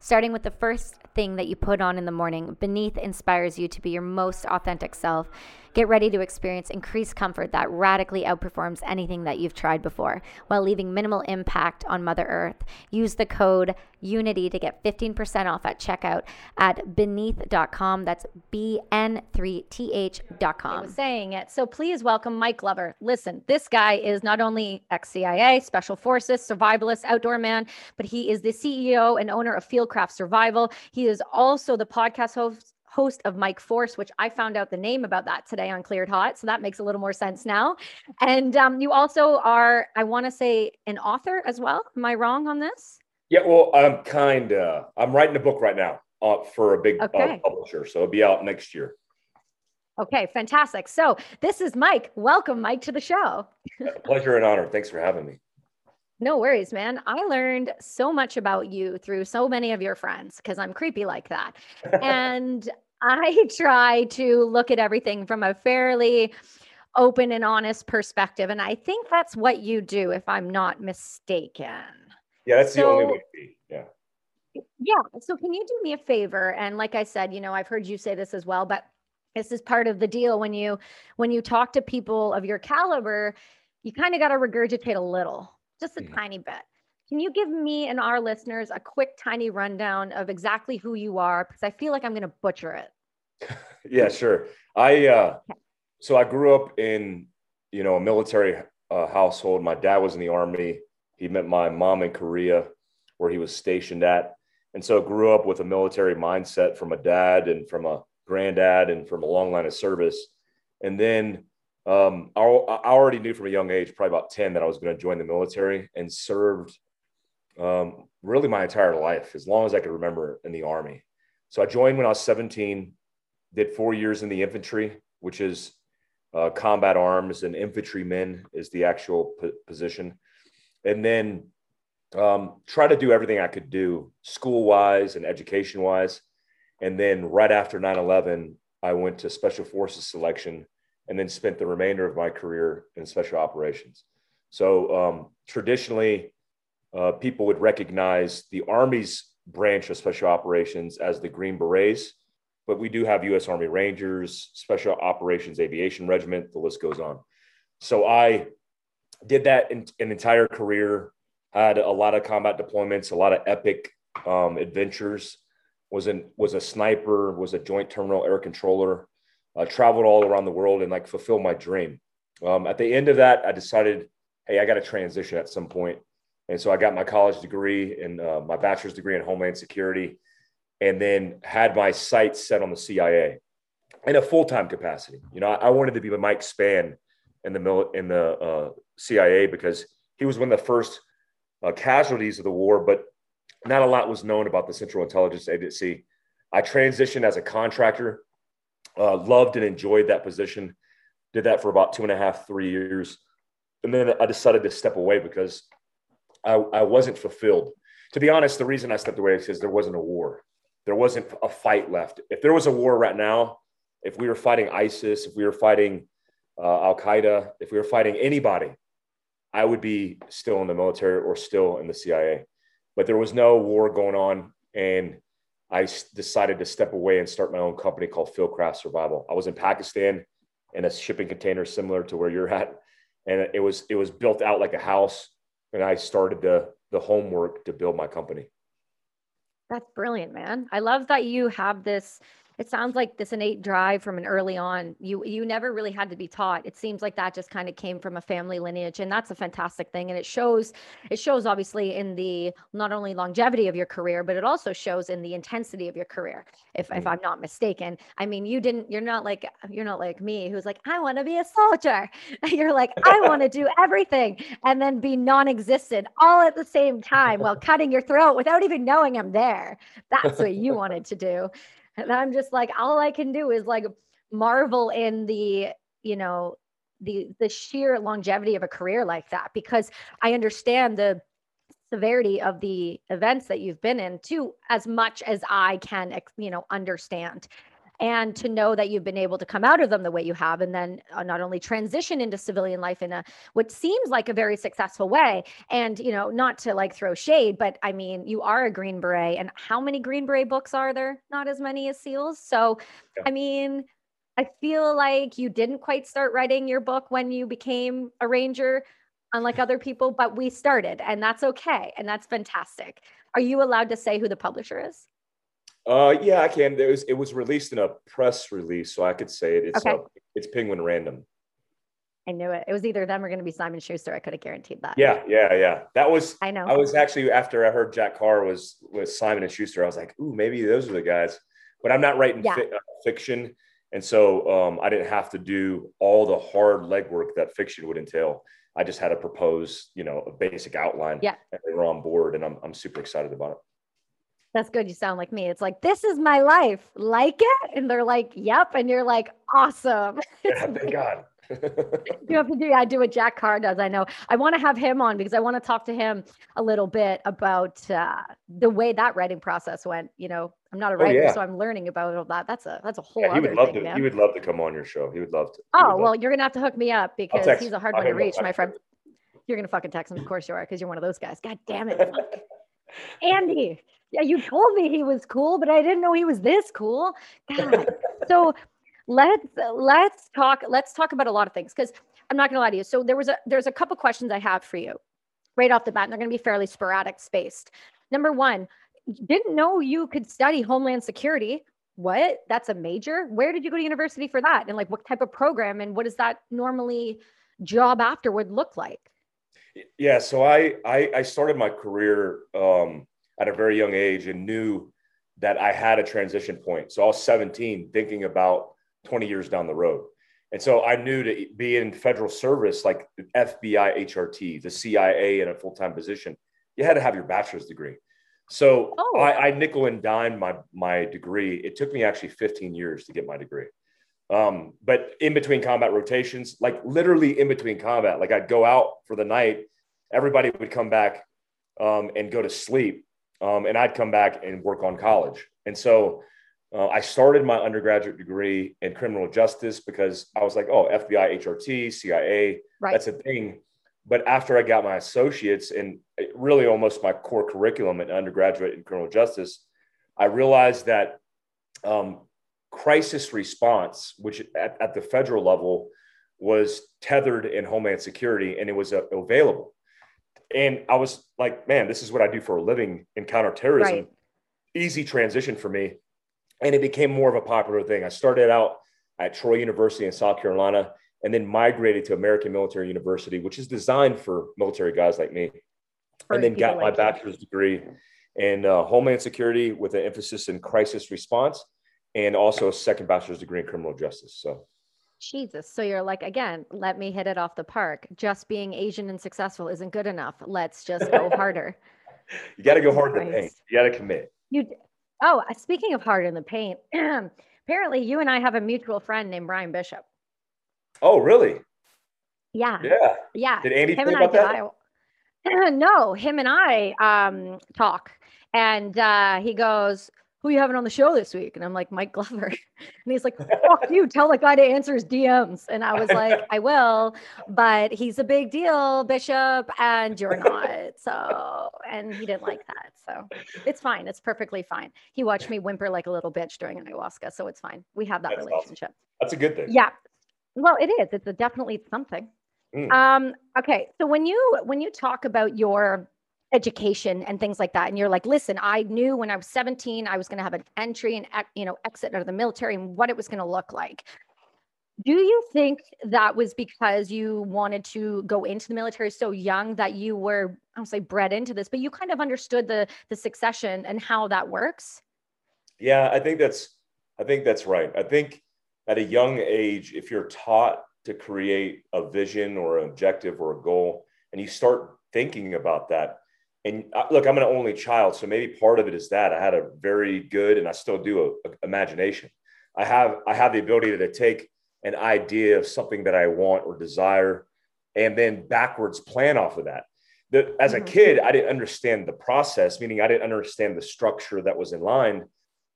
starting with the first thing that you put on in the morning, Beneath inspires you to be your most authentic self. Get ready to experience increased comfort that radically outperforms anything that you've tried before while leaving minimal impact on Mother Earth. Use the code UNITY to get 15% off at checkout at beneath.com. That's BN3TH.com. I was saying it. So please welcome Mike Glover. Listen, this guy is not only ex CIA, Special Forces, survivalist, outdoor man, but he is the CEO and owner of Fieldcraft Survival. He is also the podcast host host of Mike Force, which I found out the name about that today on Cleared Hot. So that makes a little more sense now. And um, you also are, I want to say, an author as well. Am I wrong on this? Yeah, well, I'm kind of, I'm writing a book right now uh, for a big uh, okay. uh, publisher. So it'll be out next year. Okay, fantastic. So this is Mike. Welcome, Mike, to the show. Pleasure and honor. Thanks for having me. No worries, man. I learned so much about you through so many of your friends because I'm creepy like that. and I try to look at everything from a fairly open and honest perspective. And I think that's what you do, if I'm not mistaken. Yeah, that's so, the only way to be. Yeah. Yeah. So can you do me a favor? And like I said, you know, I've heard you say this as well, but this is part of the deal when you when you talk to people of your caliber, you kind of got to regurgitate a little, just a tiny bit. Can you give me and our listeners a quick, tiny rundown of exactly who you are? Because I feel like I'm going to butcher it. yeah, sure. I uh, so I grew up in you know a military uh, household. My dad was in the army. He met my mom in Korea, where he was stationed at, and so I grew up with a military mindset from a dad and from a granddad and from a long line of service. And then um, I, I already knew from a young age, probably about ten, that I was going to join the military and served um, really my entire life, as long as I could remember in the Army. So I joined when I was 17, did four years in the infantry, which is uh, combat arms, and infantrymen is the actual p- position. And then um, try to do everything I could do school wise and education wise. And then right after 9 11, I went to Special Forces selection and then spent the remainder of my career in special operations. So um, traditionally, uh, people would recognize the Army's branch of special operations as the Green Berets, but we do have U.S. Army Rangers, Special Operations Aviation Regiment, the list goes on. So I did that in an entire career, had a lot of combat deployments, a lot of epic um, adventures, was, an, was a sniper, was a joint terminal air controller, uh, traveled all around the world and like fulfilled my dream. Um, at the end of that, I decided, hey, I got to transition at some point and so I got my college degree and uh, my bachelor's degree in Homeland Security, and then had my sights set on the CIA in a full time capacity. You know, I, I, wanted to be Mike Spann in the mil- in the uh, CIA because he was one of the first uh, casualties of the war, but not a lot was known about the Central Intelligence Agency. I transitioned as a contractor, uh, loved and enjoyed that position. Did that for about two and a half, three years, and then I decided to step away because I, I wasn't fulfilled. To be honest, the reason I stepped away is because there wasn't a war. There wasn't a fight left. If there was a war right now, if we were fighting ISIS, if we were fighting uh, Al Qaeda, if we were fighting anybody, I would be still in the military or still in the CIA. But there was no war going on. And I decided to step away and start my own company called Fieldcraft Survival. I was in Pakistan in a shipping container similar to where you're at. And it was, it was built out like a house and I started the the homework to build my company. That's brilliant, man. I love that you have this it sounds like this innate drive from an early on you you never really had to be taught. It seems like that just kind of came from a family lineage and that's a fantastic thing and it shows it shows obviously in the not only longevity of your career but it also shows in the intensity of your career if, mm-hmm. if i'm not mistaken. I mean you didn't you're not like you're not like me who's like i want to be a soldier. You're like i want to do everything and then be non-existent all at the same time while cutting your throat without even knowing i'm there. That's what you wanted to do and I'm just like, all I can do is like marvel in the you know the the sheer longevity of a career like that because i understand the severity of the events that you've been in too as much as i can you know understand and to know that you've been able to come out of them the way you have and then uh, not only transition into civilian life in a what seems like a very successful way. And you know not to like throw shade but i mean you are a green beret and how many green beret books are there? Not as many as seals. So yeah. i mean i feel like you didn't quite start writing your book when you became a ranger unlike other people but we started and that's okay and that's fantastic. Are you allowed to say who the publisher is uh, yeah, I can. There was it was released in a press release, so I could say it. It's okay. uh, it's Penguin Random. I knew it. It was either them or going to be Simon Schuster. I could have guaranteed that. Yeah, yeah, yeah. That was. I know. I was actually after I heard Jack Carr was was Simon and Schuster. I was like, ooh, maybe those are the guys. But I'm not writing yeah. fi- uh, fiction, and so um, I didn't have to do all the hard legwork that fiction would entail. I just had to propose, you know, a basic outline. Yeah. And they were on board, and I'm I'm super excited about it. That's good. You sound like me. It's like, this is my life. Like it? And they're like, yep. And you're like, awesome. Yeah, thank God. you have to do I do what Jack Carr does. I know. I want to have him on because I want to talk to him a little bit about uh, the way that writing process went. You know, I'm not a oh, writer, oh, yeah. so I'm learning about all that. That's a that's a whole. Yeah, he would love thing, to. Man. He would love to come on your show. He would love to. Oh well, you're gonna have to hook me up because he's a hard I'll one to reach, my friend. You're gonna fucking text him, of course you are, because you're one of those guys. God damn it, Andy yeah, you told me he was cool, but I didn't know he was this cool. God. so let's let's talk let's talk about a lot of things because I'm not gonna lie to you. So there was a there's a couple questions I have for you right off the bat, and they're gonna be fairly sporadic spaced. Number one, didn't know you could study homeland security. What? That's a major. Where did you go to university for that? And like what type of program and what does that normally job afterward look like? Yeah, so I I, I started my career um, at a very young age and knew that I had a transition point. So I was 17 thinking about 20 years down the road. And so I knew to be in federal service, like FBI, HRT, the CIA in a full time position, you had to have your bachelor's degree. So oh. I, I, nickel and dime my, my degree. It took me actually 15 years to get my degree. Um, but in between combat rotations, like literally in between combat, like I'd go out for the night, everybody would come back um, and go to sleep um, and I'd come back and work on college. And so uh, I started my undergraduate degree in criminal justice because I was like, oh, FBI, HRT, CIA, right. that's a thing. But after I got my associates and really almost my core curriculum in undergraduate in criminal justice, I realized that um, crisis response, which at, at, the federal level was tethered in Homeland Security and it was uh, available. And I was like, man, this is what I do for a living in counterterrorism. Right. Easy transition for me. And it became more of a popular thing. I started out at Troy University in South Carolina and then migrated to American Military University, which is designed for military guys like me. For and then got like my bachelor's degree in uh, Homeland Security with an emphasis in crisis response and also a second bachelor's degree in criminal justice. So Jesus. So you're like, again, let me hit it off the park. Just being Asian and successful isn't good enough. Let's just go harder. you got to go hard in the paint. You got to commit. You. Oh, uh, speaking of hard in the paint, apparently you and I have a mutual friend named Brian Bishop. Oh, really? Yeah. Yeah. Yeah. Did Andy him and about I, that? no, him and I um, talk, and uh, he goes, who you having on the show this week? And I'm like, Mike Glover. And he's like, fuck you, tell the guy to answer his DMs. And I was like, I will, but he's a big deal, Bishop, and you're not. So, and he didn't like that. So it's fine. It's perfectly fine. He watched me whimper like a little bitch during ayahuasca. So it's fine. We have that That's relationship. Awesome. That's a good thing. Yeah. Well, it is. It's a definitely something. Mm. Um, okay. So when you when you talk about your education and things like that. And you're like listen i knew when i was 17 i was going to have an entry and you know exit out of the military and what it was going to look like. Do you think that was because you wanted to go into the military so young that you were i don't say bred into this but you kind of understood the the succession and how that works? Yeah i think that's i think that's right. I think at a young age if you're taught to create a vision or an objective or a goal and you start thinking about that and uh, look, I'm an only child, so maybe part of it is that I had a very good, and I still do, a, a imagination. I have I have the ability to take an idea of something that I want or desire, and then backwards plan off of that. The, as a mm-hmm. kid, I didn't understand the process, meaning I didn't understand the structure that was in line.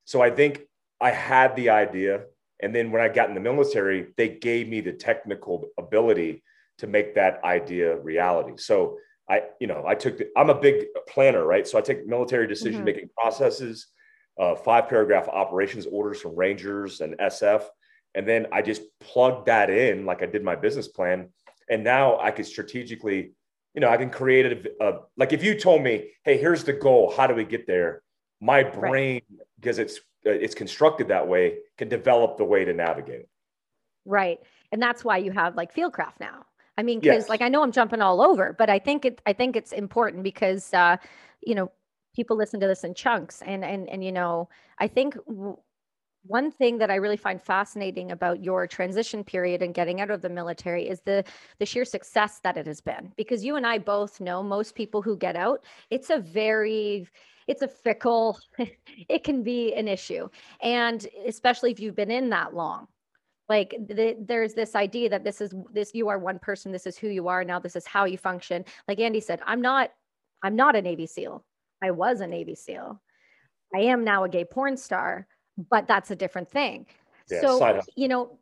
So I think I had the idea. And then when I got in the military, they gave me the technical ability to make that idea reality. So I, you know, I took, the, I'm a big planner, right? So I take military decision making mm-hmm. processes, uh, five paragraph operations orders from Rangers and SF. And then I just plugged that in like I did my business plan. And now I could strategically, you know, I can create a, a like if you told me, hey, here's the goal, how do we get there? My brain, right. because it's uh, it's constructed that way, can develop the way to navigate it. Right. And that's why you have like Fieldcraft now. I mean, because yes. like I know I'm jumping all over, but I think it I think it's important because uh, you know, people listen to this in chunks and and and you know, I think w- one thing that I really find fascinating about your transition period and getting out of the military is the the sheer success that it has been. Because you and I both know most people who get out, it's a very it's a fickle it can be an issue and especially if you've been in that long like the, there's this idea that this is this you are one person this is who you are now this is how you function. Like andy said i'm not i'm not a navy seal. I was a navy seal. I am now a gay porn star but that's a different thing. Yeah, so you know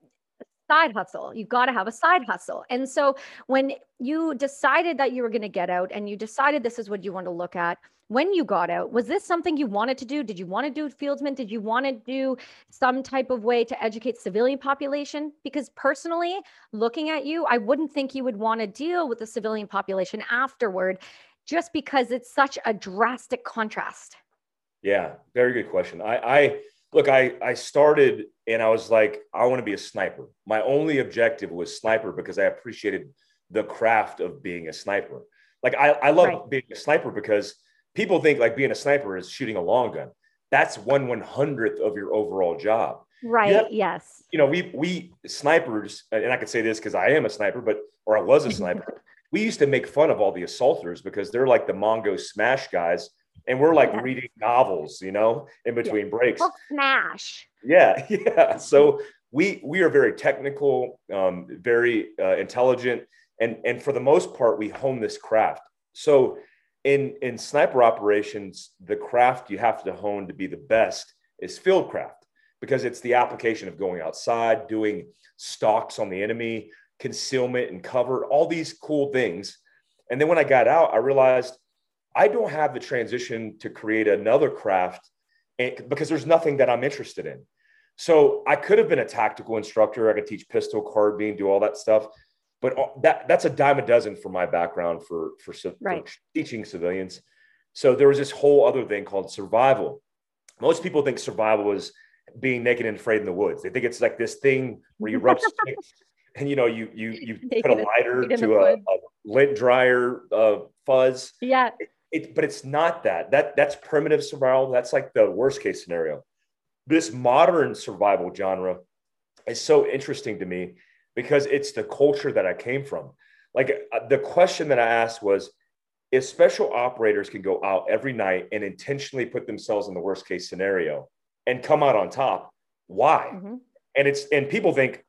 side hustle. You've got to have a side hustle. And so when you decided that you were going to get out and you decided this is what you want to look at when you got out was this something you wanted to do? Did you want to do fieldsman did you want to do some type of way to educate civilian population? Because personally looking at you i wouldn't think you would want to deal with the civilian population afterward just because it's such a drastic contrast. Yeah very good question. I i look i i started and i was like i want to be a sniper. My only objective was sniper because i appreciated the craft of being a sniper. Like i i love right. being a sniper because people think like being a sniper is shooting a long gun. That's one one hundredth of your overall job. Right. Have, yes. You know, we we snipers, and I could say this because I am a sniper, but or I was a sniper. we used to make fun of all the assaulters because they're like the Mongo smash guys, and we're like yeah. reading novels, you know, in between yeah. breaks. Well, smash. Yeah, yeah. So we we are very technical, um, very uh, intelligent, and and for the most part, we hone this craft. So in in sniper operations the craft you have to hone to be the best is field craft because it's the application of going outside doing stalks on the enemy concealment and cover all these cool things. And then when i got out i realized i don't have the transition to create another craft eh, because there's nothing that i'm interested in. So i could have been a tactical instructor. I could teach pistol carbine do all that stuff but that that's a dime a dozen for my background for for, right. for teaching civilians. So there was this whole other thing called survival. Most people think survival is being naked and afraid in the woods. They think it's like this thing where you rub sticks and you know you you you put a lighter to a, a, lint dryer uh, fuzz. Yeah. It, it, but it's not that. That that's primitive survival. That's like the worst case scenario. This modern survival genre is so interesting to me because it's the culture that I came from. Like uh, the question that I asked was if special operators can go out every night and intentionally put themselves in the worst case scenario and come out on top, why? Mm-hmm. And it's and people think,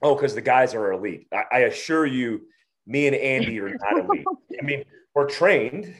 oh, because the guys are elite. I, I, assure you, me and Andy are not elite. I mean, we're trained,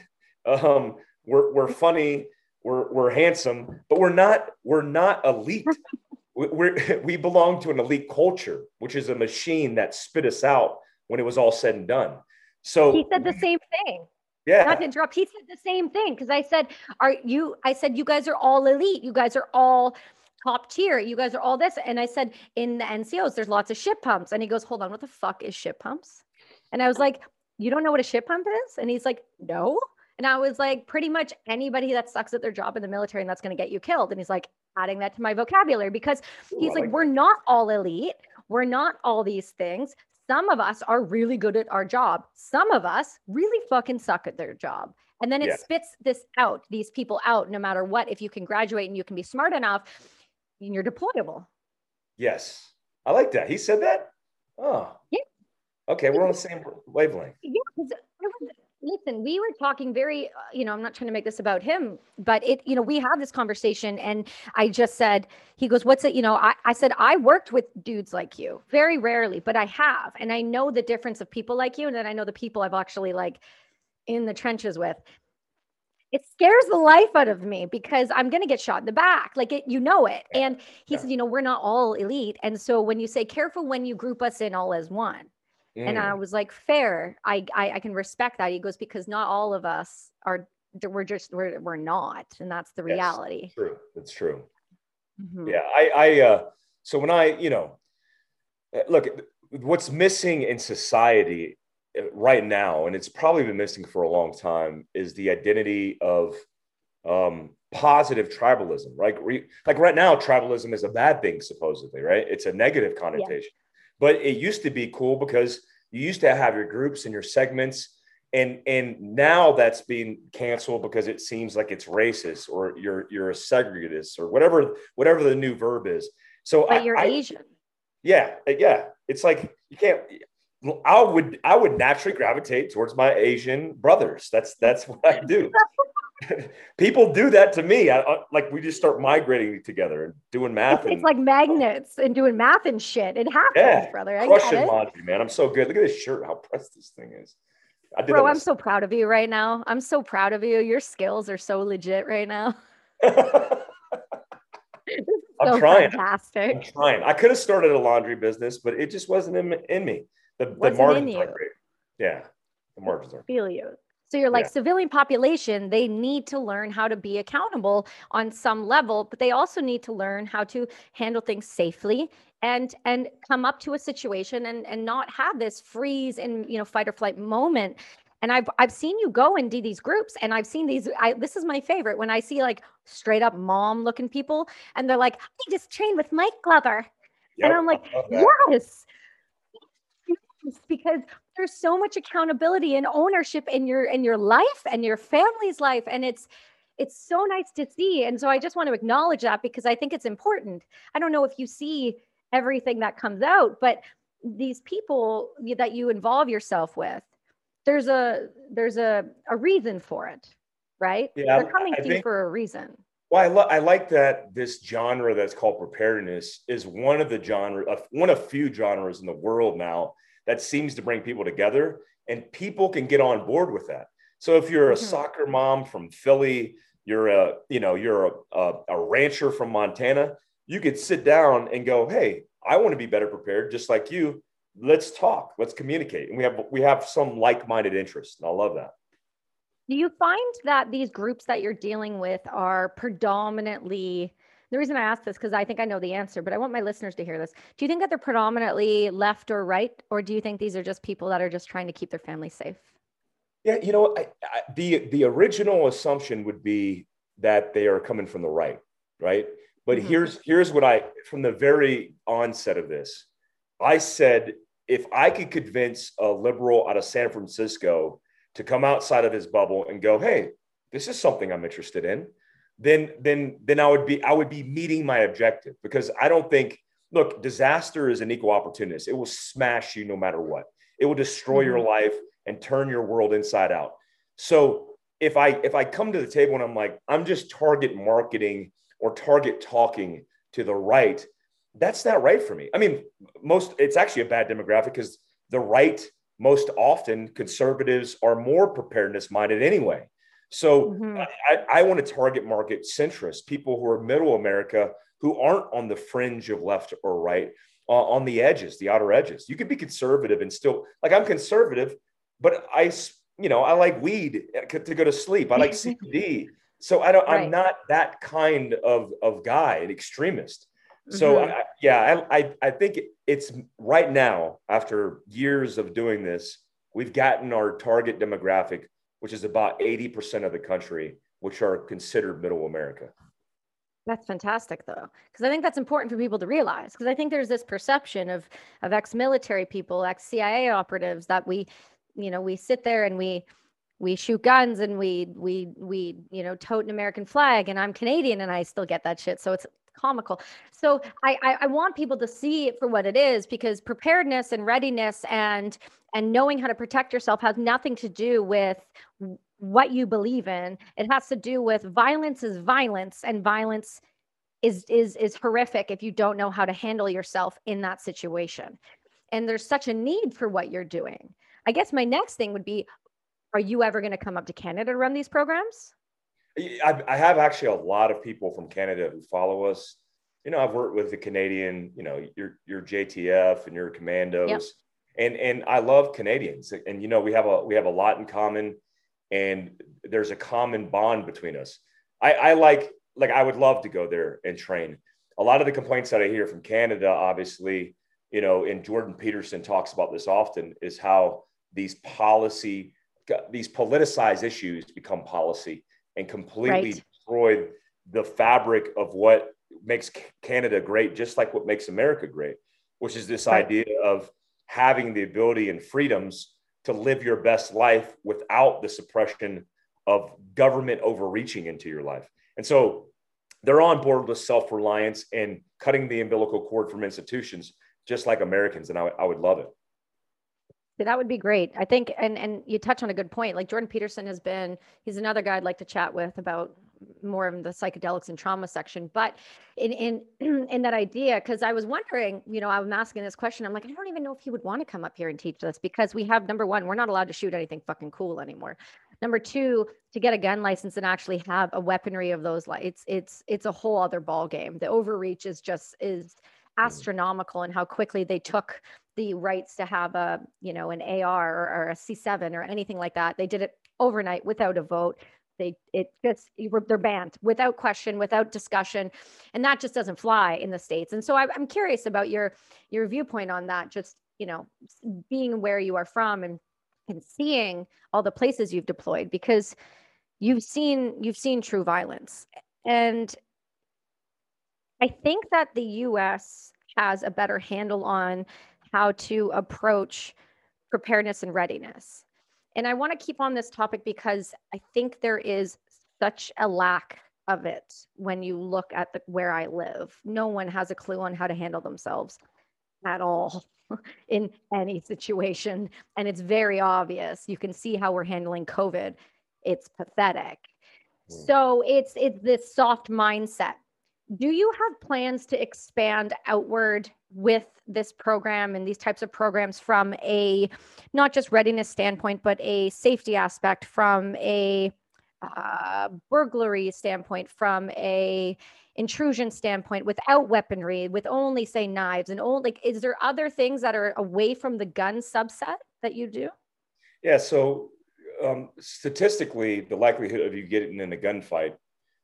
um, we're we're funny, we're we're handsome, but we're not we're not elite we we belong to an elite culture, which is a machine that spit us out when it was all said and done. So he said the same thing. Yeah. Not to interrupt. He said the same thing because I said, Are you? I said, You guys are all elite. You guys are all top tier. You guys are all this. And I said, In the NCOs, there's lots of ship pumps. And he goes, Hold on, what the fuck is ship pumps? And I was like, You don't know what a ship pump is? And he's like, No. And I was like, pretty much anybody that sucks at their job in the military and that's going to get you killed. And he's like, adding that to my vocabulary because he's Ooh, like, like we're not all elite. We're not all these things. Some of us are really good at our job. Some of us really fucking suck at their job. And then it yeah. spits this out, these people out, no matter what. If you can graduate and you can be smart enough, you're deployable. Yes. I like that. He said that? Oh. Yeah. Okay, we're on the same wavelength. Yeah, listen we were talking very uh, you know i'm not trying to make this about him but it you know we had this conversation and i just said he goes what's it you know I, I said i worked with dudes like you very rarely but i have and i know the difference of people like you and then i know the people i've actually like in the trenches with it scares the life out of me because I'm going to get shot in the back. Like it, you know it. And he yeah. said, you know, we're not all elite. And so when you say careful when you group us in all as one, Mm. And I was like, fair. I, I, I can respect that. He goes because not all of us are. We're just we're we're not, and that's the reality. Yes, true. It's true. Mm-hmm. Yeah. I I uh. So when I you know, eh, look, what's missing in society eh, right now, and it's probably been missing for a long time, is the identity of um, positive tribalism. Right? Like right now, tribalism is a bad thing, supposedly. Right? It's a negative connotation. But it used to be cool because you used to have your groups and your segments. And and now that's being canceled because it seems like it's racist or you're you're a segregatist or whatever whatever the new verb is. So but I, you're I, asian. Yeah yeah. It's like you can't i would i would naturally gravitate towards my asian brothers. That's that's what i do people do that to me. I, like we just start migrating together and doing math. It's, and, it's like magnets and doing math and shit. It happens, yeah, brother. I crushing laundry, man. I'm so good. Look at this shirt. How pressed this thing is. I did Bro, I'm so proud of you right now. I'm so proud of you. Your skills are so legit right now. I'm trying. Fantastic. I'm trying. I could have started a laundry business, but it just wasn't in, in me. The, the margins are great. Yeah, the margins are. Feel you. So you're like yeah. civilian population, they need to learn how to be accountable on some level, but they also need to learn how to handle things safely and and come up to a situation and and not have this freeze and you know fight or flight moment. And I've I've seen you go and do these groups, and I've seen these. I, this is my favorite when I see like straight up mom looking people, and they're like, "I just trained with Mike Glover," yep, and I'm like, "Yes, because there's so much accountability and ownership in your in your life and your family's life and it's it's so nice to see and so i just want to acknowledge that because i think it's important. I don't know if you see everything that comes out but these people that you involve yourself with there's a there's a, a reason for it right? Yeah, they're coming I to think, you for a reason. Well I, lo- I like that this genre that's called preparedness is one of the genre uh, one of few genres in the world now that seems to bring people together and people can get on board with that. So if you're a mm-hmm. soccer mom from Philly, you're a, you know, you're a, a, a rancher from Montana, you could sit down and go, Hey, I want to be better prepared, just like you. Let's talk. Let's communicate. And we have we have some like-minded interests. And I love that. Do you find that these groups that you're dealing with are predominantly the reason I ask this because I think I know the answer, but I want my listeners to hear this. Do you think that they're predominantly left or right, or do you think these are just people that are just trying to keep their family safe? Yeah, you know, I, I, the the original assumption would be that they are coming from the right, right? But mm-hmm. here's here's what I from the very onset of this, I said if I could convince a liberal out of San Francisco to come outside of his bubble and go, hey, this is something I'm interested in then then then I would be I would be meeting my objective because I don't think look disaster is an equal opportunist. It will smash you no matter what. It will destroy mm-hmm. your life and turn your world inside out. So if I if I come to the table and I'm like I'm just target marketing or target talking to the right, that's not right for me. I mean, most it's actually a bad demographic because the right most often conservatives are more preparedness minded anyway. So mm-hmm. I, I want to target market centrists, people who are middle America who aren't on the fringe of left or right, uh, on the edges, the outer edges. You could be conservative and still like I'm conservative, but I, you know, I like weed to go to sleep. I like CBD. So I don't, right. I'm not that kind of, of guy, an extremist. So mm-hmm. I, yeah, I, I, I think it's right now after years of doing this, we've gotten our target demographic which is about 80% of the country, which are considered middle America. That's fantastic, though, because I think that's important for people to realize. Because I think there's this perception of of ex-military people, ex-CIA operatives that we, you know, we sit there and we we shoot guns and we we we you know tote an American flag and I'm Canadian and I still get that shit. So it's comical. So I, I, I want people to see it for what it is because preparedness and readiness and and knowing how to protect yourself has nothing to do with what you believe in. It has to do with violence is violence and violence is is is horrific if you don't know how to handle yourself in that situation. And there's such a need for what you're doing. I guess my next thing would be are you ever going to come up to Canada to run these programs? I, I, have actually a lot of people from Canada who follow us. You know, I've worked with the Canadian, you know, your your JTF and your commandos, yep. and and I love Canadians. And you know, we have a we have a lot in common, and there's a common bond between us. I, I like like I would love to go there and train. A lot of the complaints that I hear from Canada, obviously, you know, and Jordan Peterson talks about this often, is how these policy these politicized issues become policy and completely right. destroy the fabric of what makes Canada great, just like what makes America great, which is this right. idea of having the ability and freedoms to live your best life without the suppression of government overreaching into your life. And so they're on board with self reliance and cutting the umbilical cord from institutions, just like Americans. And I, I would love it. That would be great. I think, and and you touch on a good point. Like Jordan Peterson has been, he's another guy I'd like to chat with about more of the psychedelics and trauma section. But in in in that idea, because I was wondering, you know, I'm asking this question. I'm like, I don't even know if he would want to come up here and teach this because we have number one, we're not allowed to shoot anything fucking cool anymore. Number two, to get a gun license and actually have a weaponry of those, like it's it's it's a whole other ball game. The overreach is just is mm. astronomical and how quickly they took the rights to have a you know an AR or, or a C7 or anything like that. They did it overnight without a vote. They it just they're banned without question, without discussion, and that just doesn't fly in the states. And so I, I'm curious about your your viewpoint on that. Just you know, being where you are from and and seeing all the places you've deployed because you've seen you've seen true violence and i think that the us has a better handle on how to approach preparedness and readiness. And I want to keep on this topic because I think there is such a lack of it when you look at the where I live. No one has a clue on how to handle themselves at all in any situation and it's very obvious. You can see how we're handling COVID. It's pathetic. Mm. So it's it's this soft mindset. Do you have plans to expand outward with this program and these types of programs from a not just readiness standpoint, but a safety aspect, from a uh, burglary standpoint, from a intrusion standpoint, without weaponry, with only say knives and only like, is there other things that are away from the gun subset that you do? Yeah. So um, statistically, the likelihood of you getting in a gunfight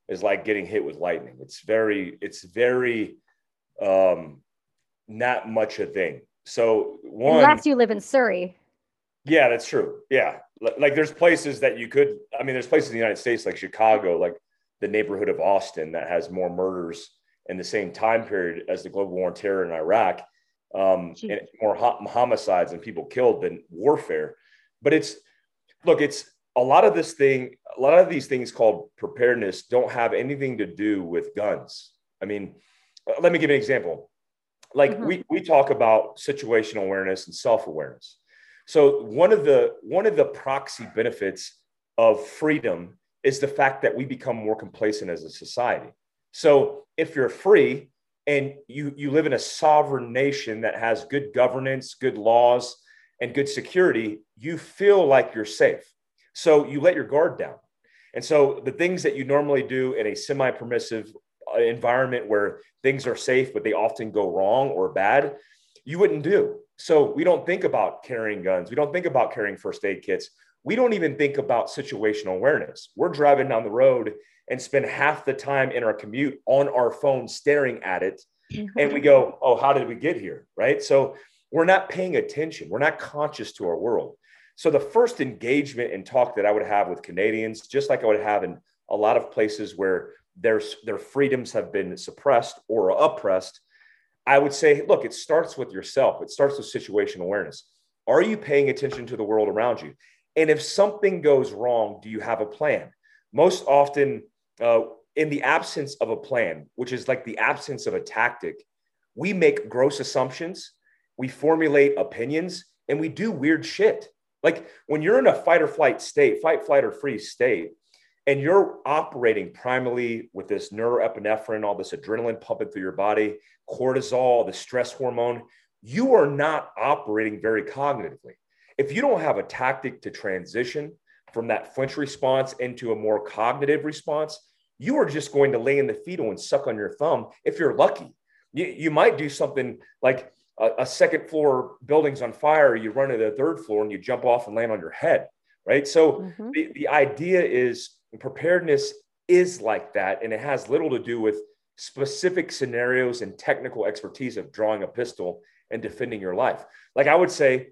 is like getting hit with lightning. It's very, it's very um, not much a thing. So one, unless you live in Surrey. Yeah, that's true. Yeah, like there's places that you could. I mean, there's places in the United States like Chicago, like the neighborhood of Austin, that has more murders in the same time period as the global war on terror in Iraq, um, and more homicides and people killed than warfare. But it's look, it's a lot of this thing. A lot of these things called preparedness don't have anything to do with guns. I mean, let me give an example. Like mm-hmm. we we talk about situational awareness and self-awareness. So one of the one of the proxy benefits of freedom is the fact that we become more complacent as a society. So if you're free and you you live in a sovereign nation that has good governance good laws and good security you feel like you're safe. So you let your guard down and so the things that you normally do in a semi-permissive uh, environment where things are safe, but they often go wrong or bad, you wouldn't do. So we don't think about carrying guns. We don't think about carrying first aid kits. We don't even think about situational awareness. We're driving down the road and spend half the time in our commute on our phone staring at it. Mm-hmm. And we go, oh, how did we get here? Right. So we're not paying attention. We're not conscious to our world. So the first engagement and talk that I would have with Canadians, just like I would have in a lot of places where their, their freedoms have been suppressed or oppressed, I would say, look, it starts with yourself. It starts with situational awareness. Are you paying attention to the world around you? And if something goes wrong, do you have a plan? Most often, uh, in the absence of a plan, which is like the absence of a tactic, we make gross assumptions, we formulate opinions, and we do weird shit. Like when you're in a fight or flight state, fight, flight, or freeze state, and you're operating primarily with this norepinephrine, all this adrenaline pumping through your body, cortisol, the stress hormone, you are not operating very cognitively. If you don't have a tactic to transition from that flinch response into a more cognitive response, you are just going to lay in the fetal and suck on your thumb if you're lucky. You, you might do something like a, a second floor building's on fire, you run to the third floor and you jump off and land on your head, right? So mm-hmm. the, the idea is preparedness is like that, and it has little to do with specific scenarios and technical expertise of drawing a pistol and defending your life. Like I would say,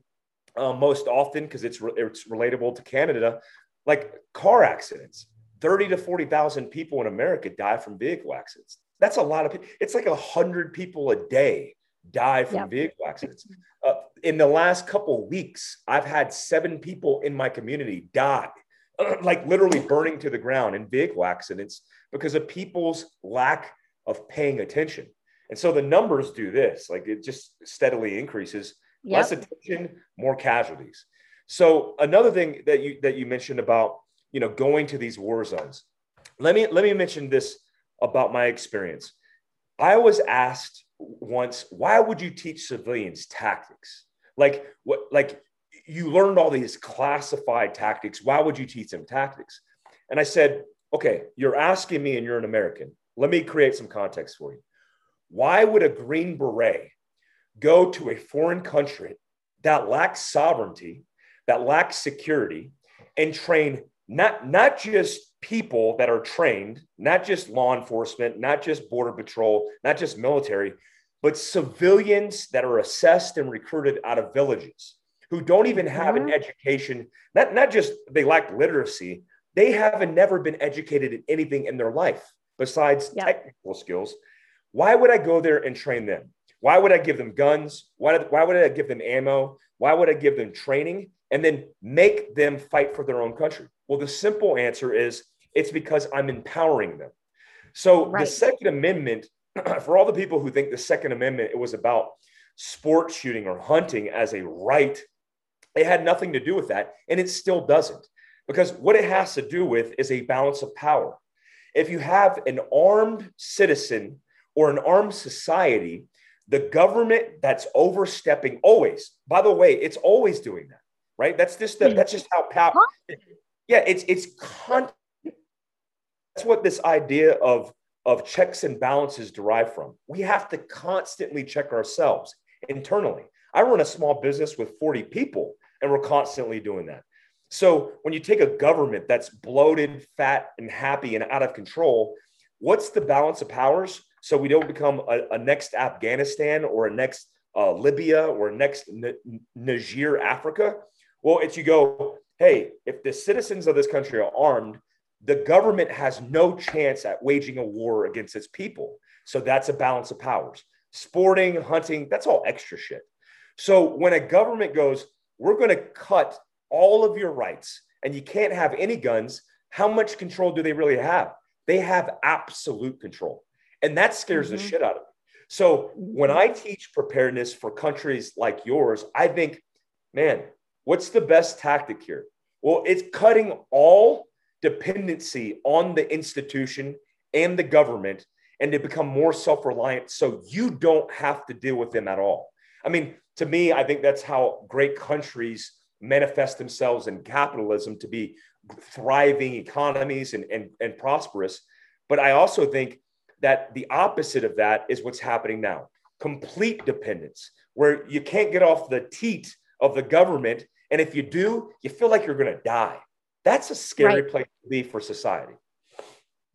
uh, most often because it's re- it's relatable to Canada, like car accidents. 30 to 40,000 people in America die from vehicle accidents. That's a lot of people. It's like a 100 people a day die from yep. vehicle accidents. Uh, in the last couple weeks, I've had seven people in my community die, like literally burning to the ground in vehicle accidents because of people's lack of paying attention. And so the numbers do this, like it just steadily increases. Yep. Less attention, more casualties. So another thing that you that you mentioned about you know going to these war zones. Let me let me mention this about my experience. I was asked once, why would you teach civilians tactics? Like what like you learned all these classified tactics. Why would you teach them tactics? And I said, okay, you're asking me and you're an American. Let me create some context for you. Why would a Green Beret go to a foreign country that lacks sovereignty, that lacks security, and train not, not just people that are trained, not just law enforcement, not just border patrol, not just military, but civilians that are assessed and recruited out of villages who don't even have mm-hmm. an education, not, not just they lack literacy, they haven't never been educated in anything in their life besides yep. technical skills. Why would I go there and train them? Why would I give them guns? Why, why would I give them ammo? Why would I give them training and then make them fight for their own country? Well, the simple answer is it's because I'm empowering them. So right. the Second Amendment, for all the people who think the Second Amendment it was about sport shooting or hunting as a right, it had nothing to do with that, and it still doesn't. Because what it has to do with is a balance of power. If you have an armed citizen or an armed society, the government that's overstepping always, by the way, it's always doing that, right? That's just the, hmm. that's just how power. Yeah, it's it's con- that's what this idea of of checks and balances derive from. We have to constantly check ourselves internally. I run a small business with 40 people, and we're constantly doing that. So when you take a government that's bloated, fat, and happy and out of control, what's the balance of powers? So we don't become a, a next Afghanistan or a next uh, Libya or next N- Niger, Africa. Well, it's you go, hey, if the citizens of this country are armed, the government has no chance at waging a war against its people. So that's a balance of powers. Sporting, hunting, that's all extra shit. So when a government goes, we're going to cut all of your rights and you can't have any guns, how much control do they really have? They have absolute control. And that scares mm-hmm. the shit out of me. So when I teach preparedness for countries like yours, I think, man, what's the best tactic here? Well, it's cutting all dependency on the institution and the government and to become more self reliant so you don't have to deal with them at all. I mean, to me, I think that's how great countries manifest themselves in capitalism to be thriving economies and, and, and prosperous. But I also think that the opposite of that is what's happening now complete dependence, where you can't get off the teat of the government. And if you do, you feel like you're going to die. That's a scary right. place to be for society.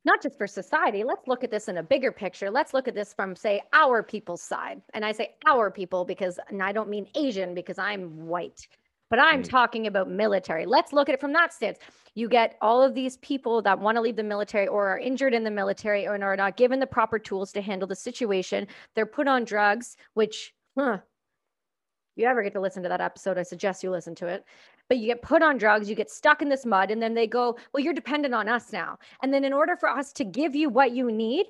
Not just for society. Let's look at this in a bigger picture. Let's look at this from, say, our people's side. And I say our people because, and I don't mean Asian because I'm white but I'm mm. talking about military. Let's look at it from that stance. You get all of these people that want to leave the military or are injured in the military or are not given the proper tools to handle the situation. They're put on drugs, which, huh, you ever get to listen to that episode, I suggest you listen to it. But you get put on drugs, you get stuck in this mud, and then they go, Well, you're dependent on us now. And then, in order for us to give you what you need,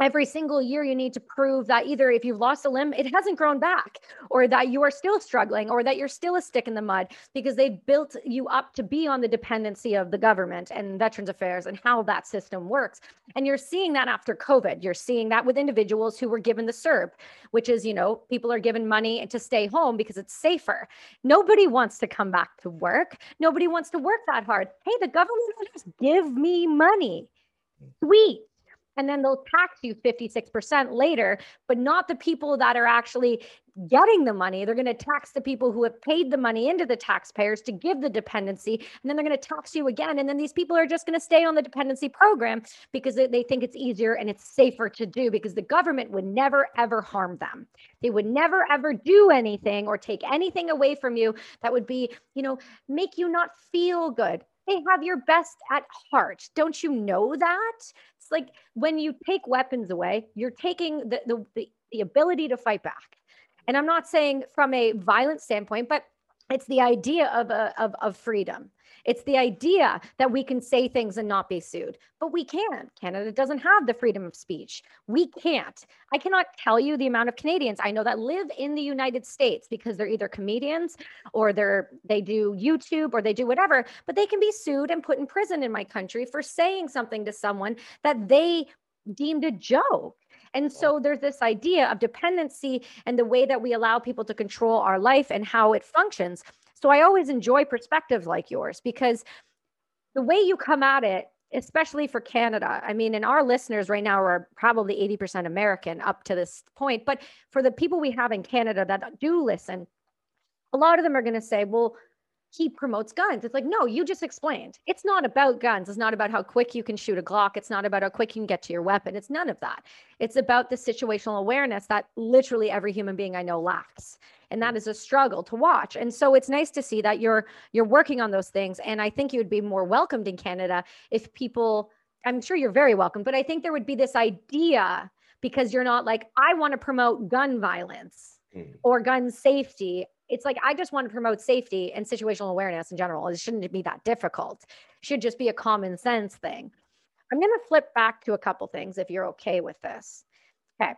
every single year you need to prove that either if you've lost a limb it hasn't grown back or that you are still struggling or that you're still a stick in the mud because they've built you up to be on the dependency of the government and veterans affairs and how that system works. And you're seeing that after covid. You're seeing that with individuals who were given the CERB which is you know people are given money to stay home because it's safer. Nobody wants to come back to work. Nobody wants to work that hard. Hey the government will just give me money. Sweet and then they'll tax you 56% later, but not the people that are actually getting the money. They're going to tax the people who have paid the money into the taxpayers to give the dependency. And then they're going to tax you again. And then these people are just going to stay on the dependency program because they, think it's easier and it's safer to do because the government would never, ever harm them. They would never, ever do anything or take anything away from you that would be, you know, make you not feel good they have your best at heart. Don't you know that? It's like when you take weapons away, you're taking the, the, the, the ability to fight back. And I'm not saying from a violent standpoint, but it's the idea of, of, of freedom. It's the idea that we can say things and not be sued, but we can't. Canada doesn't have the freedom of speech. We can't. I cannot tell you the amount of Canadians I know that live in the United States because they're either comedians or they're they do YouTube or they do whatever, but they can be sued and put in prison in my country for saying something to someone that they deemed a joke. And so there's this idea of dependency and the way that we allow people to control our life and how it functions. So I always enjoy perspectives like yours because the way you come at it, especially for Canada, I mean, and our listeners right now are probably 80% American up to this point, but for the people we have in Canada that do listen, a lot of them are going to say, well, he promotes guns. It's like, no, you just explained. It's not about guns. It's not about how quick you can shoot a Glock. It's not about how quick you can get to your weapon. It's none of that. It's about the situational awareness that literally every human being I know lacks. And that is a struggle to watch. And so it's nice to see that you're you're working on those things. And I think you would be more welcomed in Canada if people, I'm sure you're very welcome, but I think there would be this idea because you're not like, I want to promote gun violence mm. or gun safety it's like I just want to promote safety and situational awareness in general. It shouldn't be that difficult. Should just be a common sense thing. I'm going to flip back to a couple things if you're okay with this. Okay.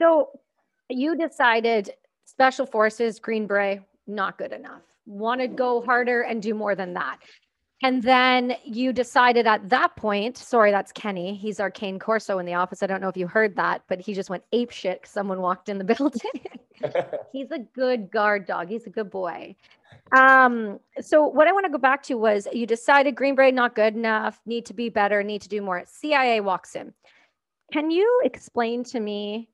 So you decided special forces, Green Beret, not good enough. Want to go harder and do more than that. And then you decided at that point, sorry, that's Kenny. He's our Cane Corso in the office. I don't know if you heard that, but he just went ape shit because someone walked in the building. He's a good guard dog. He's a good boy. Um, so what I want to go back to was you decided Green Beret not good enough, need to be better, need to do more. CIA walks in. Can you explain to me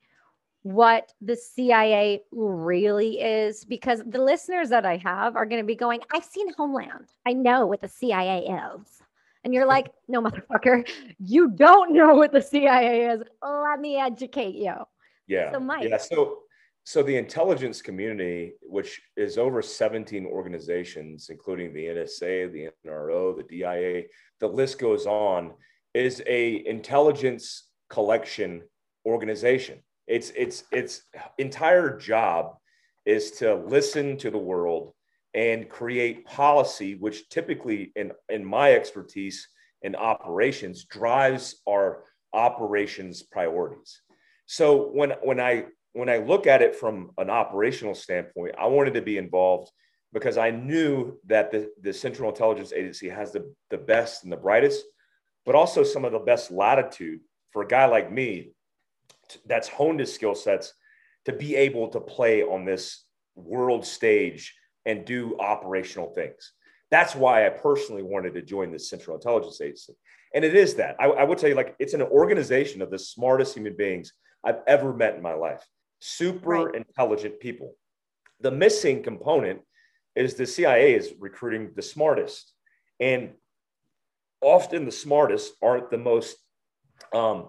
what the CIA really is because the listeners that I have are going to be going, I've seen Homeland. I know what the CIA is. And you're like, no, motherfucker, you don't know what the CIA is. Let me educate you. Yeah. So, Mike. Yeah. So, so the intelligence community, which is over 17 organizations, including the NSA, the NRO, the DIA, the list goes on, is a intelligence collection organization its its its entire job is to listen to the world and create policy, which typically, in in my expertise in operations, drives our operations priorities. So when when I when I look at it from an operational standpoint, I wanted to be involved because I knew that the, the Central Intelligence Agency has the, the best and the brightest, but also some of the best latitude for a guy like me that's honed his skill sets to be able to play on this world stage and do operational things. That's why I personally wanted to join the Central Intelligence Agency. And it is that. I, I would tell you, like, it's an organization of the smartest human beings I've ever met in my life. Super right. intelligent people. The missing component is the CIA is recruiting the smartest. And often the smartest aren't the most um,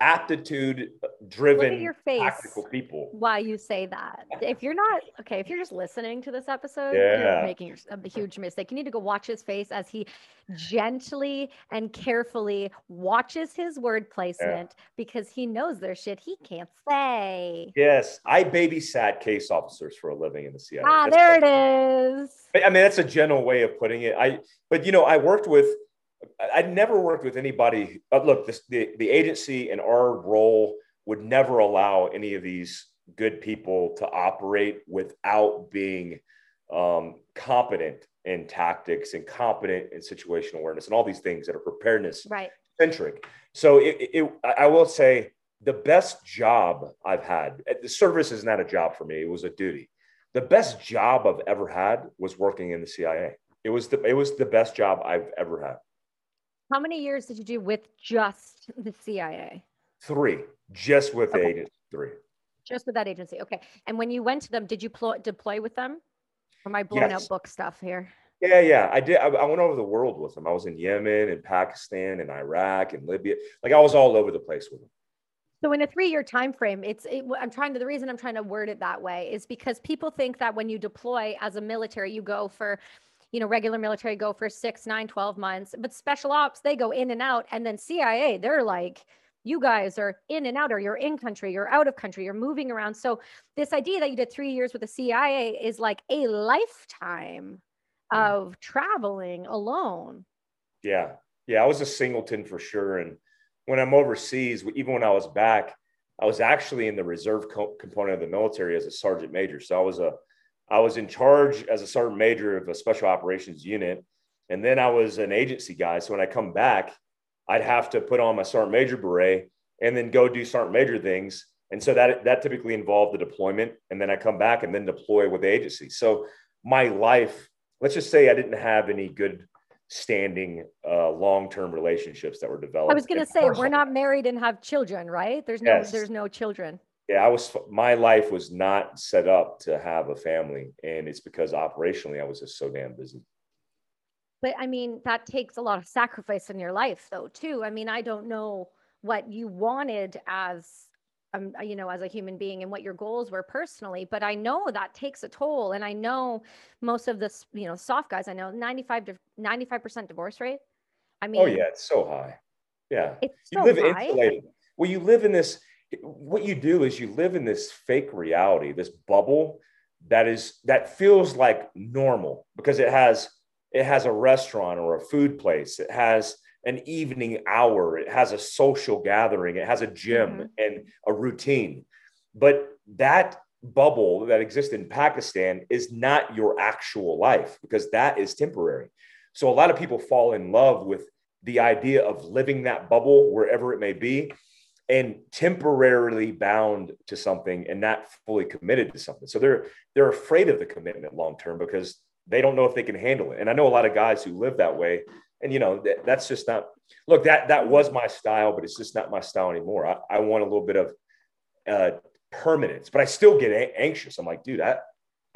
aptitude driven your face tactical people. Why you say that? If you're not okay, if you're just listening to this episode, Yeah. you're making a huge mistake. You need to go watch his face as he gently and carefully watches his word placement because he knows there's shit he can't say. Yes, I babysat case officers for a living in the CIA. Ah, That's there it is. I mean, that's a general way of putting it. I, but you know, I worked with, I'd never worked with anybody. Look, this, the the agency and our role would never allow any of these good people to operate without being um, competent in tactics and competent in situational awareness and all these things that are preparedness Right. centric. So it, it, it- I will say the best job I've had, the service is not a job for me. It was a duty. The best job I've ever had was working in the CIA. It was the, it was the best job I've ever had. How many years did you do with just the CIA? Three, just with the Okay. three. Just with that agency. Okay. And when you went to them, did you pl- deploy with them? Or am I blowing Yes. out book stuff here? Yeah, yeah, I did. I, I went over the world with them. I was in Yemen and Pakistan and Iraq and Libya. Like I was all over the place with them. So in a three-year time frame, it's it, I'm trying to the reason I'm trying to word it that way is because people think that when you deploy as a military, you go for you know regular military go for six, nine, 12 months, but special ops they go in and out, and then CIA they're like you guys are in and out or you're in country you're out of country you're moving around so this idea that you did three years with the cia is like a lifetime mm-hmm. of traveling alone Yeah. Yeah. I was a singleton for sure. And when I'm overseas, even when I was back, I was actually in the reserve co- component of the military as a sergeant major. So I was a, I was in charge as a sergeant major of a special operations unit. And then I was an agency guy. So when I come back, I'd have to put on my sergeant major beret and then go do sergeant major things. And so that, that typically involved the deployment. And then I come back and then deploy with the agency. So my life, let's just say I didn't have any good standing uh, long-term relationships that were developed. i was going to say we're not married and have children right there's no Yes. there's no children Yeah, I was. My life was not set up to have a family, and it's because operationally I was just so damn busy. But I mean, that takes a lot of sacrifice in your life, though, too. I mean, I don't know what you wanted as, um, you know, as a human being and what your goals were personally, but I know that takes a toll. And I know most of this, you know, soft guys, I know 95 to 95% divorce rate. I mean, Oh yeah, it's so high. Yeah, it's you so live high. insulated. Well, you live in this. What you do is you live in this fake reality, this bubble that is that feels like normal because it has it has a restaurant or a food place. It has an evening hour. It has a social gathering. It has a gym Mhm. and a routine. But that bubble that exists in Pakistan is not your actual life because that is temporary. So a lot of people fall in love with the idea of living that bubble wherever it may be and temporarily bound to something and not fully committed to something. So they're they're afraid of the commitment long term because they don't know if they can handle it. And I know a lot of guys who live that way and you know that, that's just not look that that was my style but it's just not my style anymore. I, I want a little bit of uh permanence, but I still get a- anxious. I'm like, dude, I,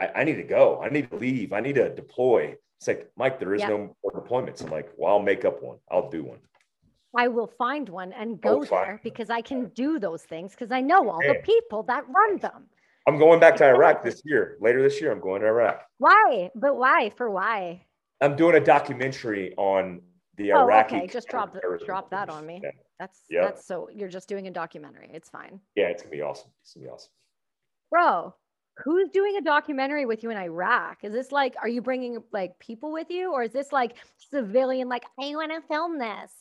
I I need to go. I need to leave. I need to deploy. It's like, Mike, there is Yeah. no more deployments. I'm like, well, I'll make up one. I'll do one. I will find one and Oh, go fine. there because I can do those things because I know all the people that run them. I'm going back to Iraq this year. Later this year, I'm going to Iraq. Why? But why? For why? I'm doing a documentary on the Oh, Iraqi. okay. Just drop, drop that on me. Yeah. That's Yeah. that's so you're just doing a documentary. It's fine. yeah, it's gonna be awesome. It's gonna be awesome. Bro, who's doing a documentary with you in Iraq? Is this like are you bringing like people with you or is this like civilian like I want to film this?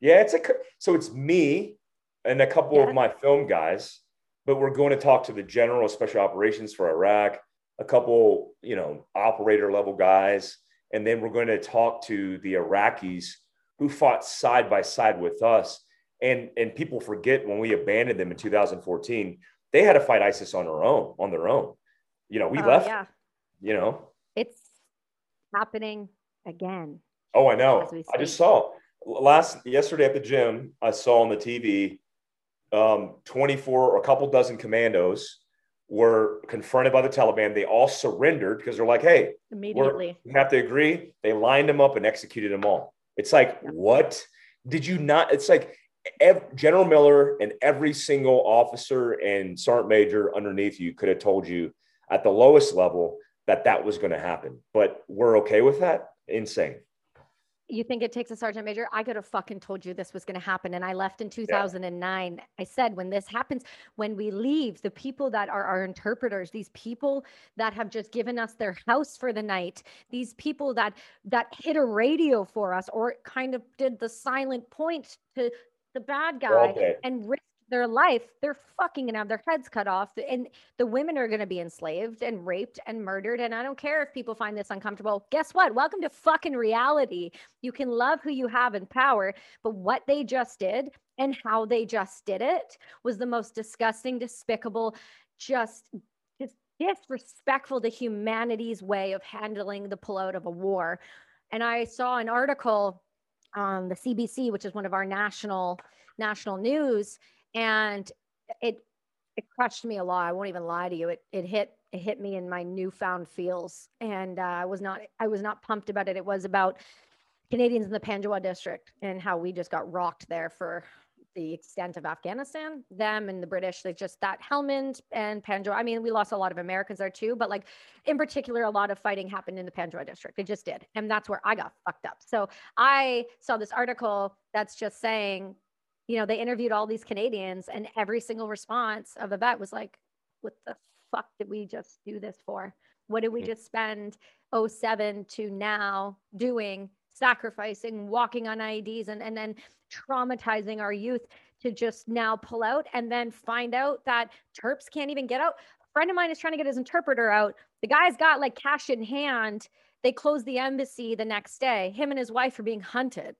Yeah, it's a so it's me and a couple Yeah. of my film guys, but we're going to talk to the general of special operations for Iraq, a couple, you know, operator level guys, and then we're going to talk to the Iraqis who fought side by side with us. And and people forget when we abandoned them in 2014, they had to fight ISIS on their own, on their own. You know, we Oh, left, yeah. you know. It's happening again. Oh, I know. I just saw last yesterday at the gym. I saw on the TV, um, 24 or a couple dozen commandos were confronted by the Taliban. They all surrendered because they're like, "Hey, Immediately. we have to agree." They lined them up and executed them all. It's like, Yeah. what? Did you not? It's like General Miller and every single officer and sergeant major underneath you could have told you at the lowest level that that was going to happen. But we're okay with that. Insane. You think it takes a sergeant major? I could have fucking told you this was going to happen. And I left in 2009. Yeah. I said, when this happens, when we leave, the people that are our interpreters, these people that have just given us their house for the night, these people that that hit a radio for us or kind of did the silent point to the bad guy okay. and risked their life, they're fucking gonna have their heads cut off. And the women are gonna be enslaved and raped and murdered. And I don't care if people find this uncomfortable. Guess what? Welcome to fucking reality. You can love who you have in power, but what they just did and how they just did it was the most disgusting, despicable, just just disrespectful to humanity's way of handling the pullout of a war. And I saw an article on the CBC, which is one of our national national news, and it it crushed me a lot. I won't even lie to you. It it hit it hit me in my newfound feels, and uh, I was not I was not pumped about it. It was about Canadians in the Panjwai district and how we just got rocked there for the extent of Afghanistan. Them and the British, they just that Helmand and Panjwai. I mean, we lost a lot of Americans there too, but like in particular, a lot of fighting happened in the Panjwai district. It just did, and that's where I got fucked up. So I saw this article that's just saying you know, they interviewed all these Canadians, and every single response of the vet was like, "What the fuck did we just do this for? What did we mm. just spend 07 to now doing, sacrificing, walking on IEDs, and and then traumatizing our youth to just now pull out and then find out that Terps can't even get out." A friend of mine is trying to get his interpreter out. The guy's got like cash in hand. They closed the embassy the next day. Him and his wife are being hunted.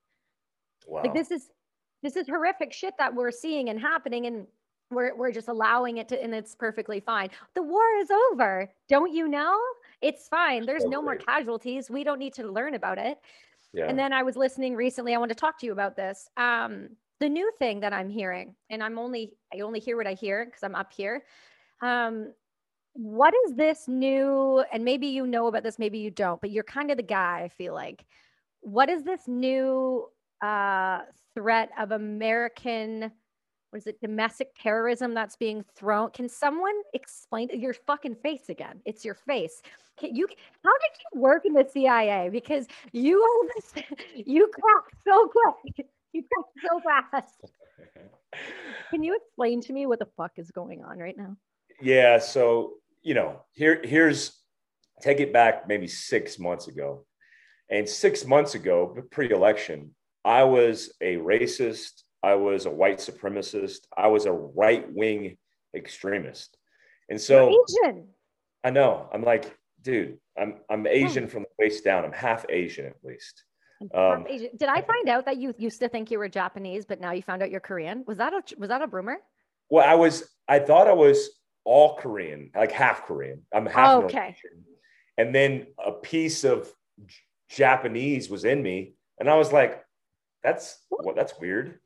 Wow. Like this is this is horrific shit that we're seeing and happening and we're, we're just allowing it to and it's perfectly fine. The war is over. Don't you know? It's fine. There's no more casualties. We don't need to learn about it. Yeah. and then i was listening recently. I want to talk to you about this. Um, the new thing that i'm hearing and i'm only i only hear what i hear because i'm up here. Um, what is this new and maybe you know about this maybe you don't but you're kind of the guy i feel like. What is this new uh, threat of American, what is it, domestic terrorism that's being thrown. Can someone explain your fucking face again? It's your face. Can you, how did you work in the CIA? Because you, you cracked so quick. You cracked so fast. Can you explain to me what the fuck is going on right now? Yeah. So, you know, here, here's, take it back maybe six months ago. And six months ago, pre election, I was a racist. I was a white supremacist. I was a right wing extremist. And so Asian. I know. I'm like, dude, I'm I'm Asian yeah. from the waist down. I'm half Asian at least. Um, Asian. Did I find out that you used to think you were Japanese, but now you found out you're Korean? Was that a was that a rumor? Well, I was. I thought I was all Korean, like half Korean. I'm half. Oh, okay. And then a piece of Japanese was in me, and I was like, that's well, that's weird.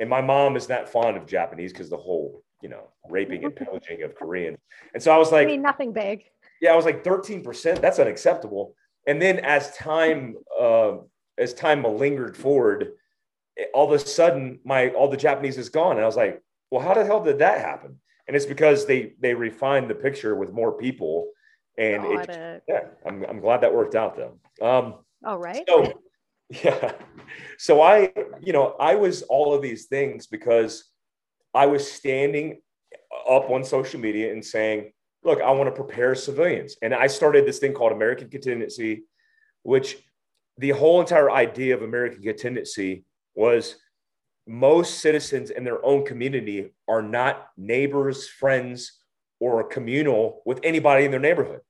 And my mom is not fond of Japanese because the whole, you know, raping and pillaging of Koreans. And so I was like, I mean, nothing big. Yeah, I was like 13%. That's unacceptable. And then as time uh, as time lingered forward, all of a sudden my all the Japanese is gone. And I was like, well, how the hell did that happen? And it's because they they refined the picture with more people. And it, it, yeah, I'm, I'm glad that worked out though. Um, all right. So yeah. So I, you know, I was all of these things because I was standing up on social media and saying, look, I want to prepare civilians. And I started this thing called American Contingency, which the whole entire idea of American Contingency was most citizens in their own community are not neighbors, friends, or communal with anybody in their neighborhood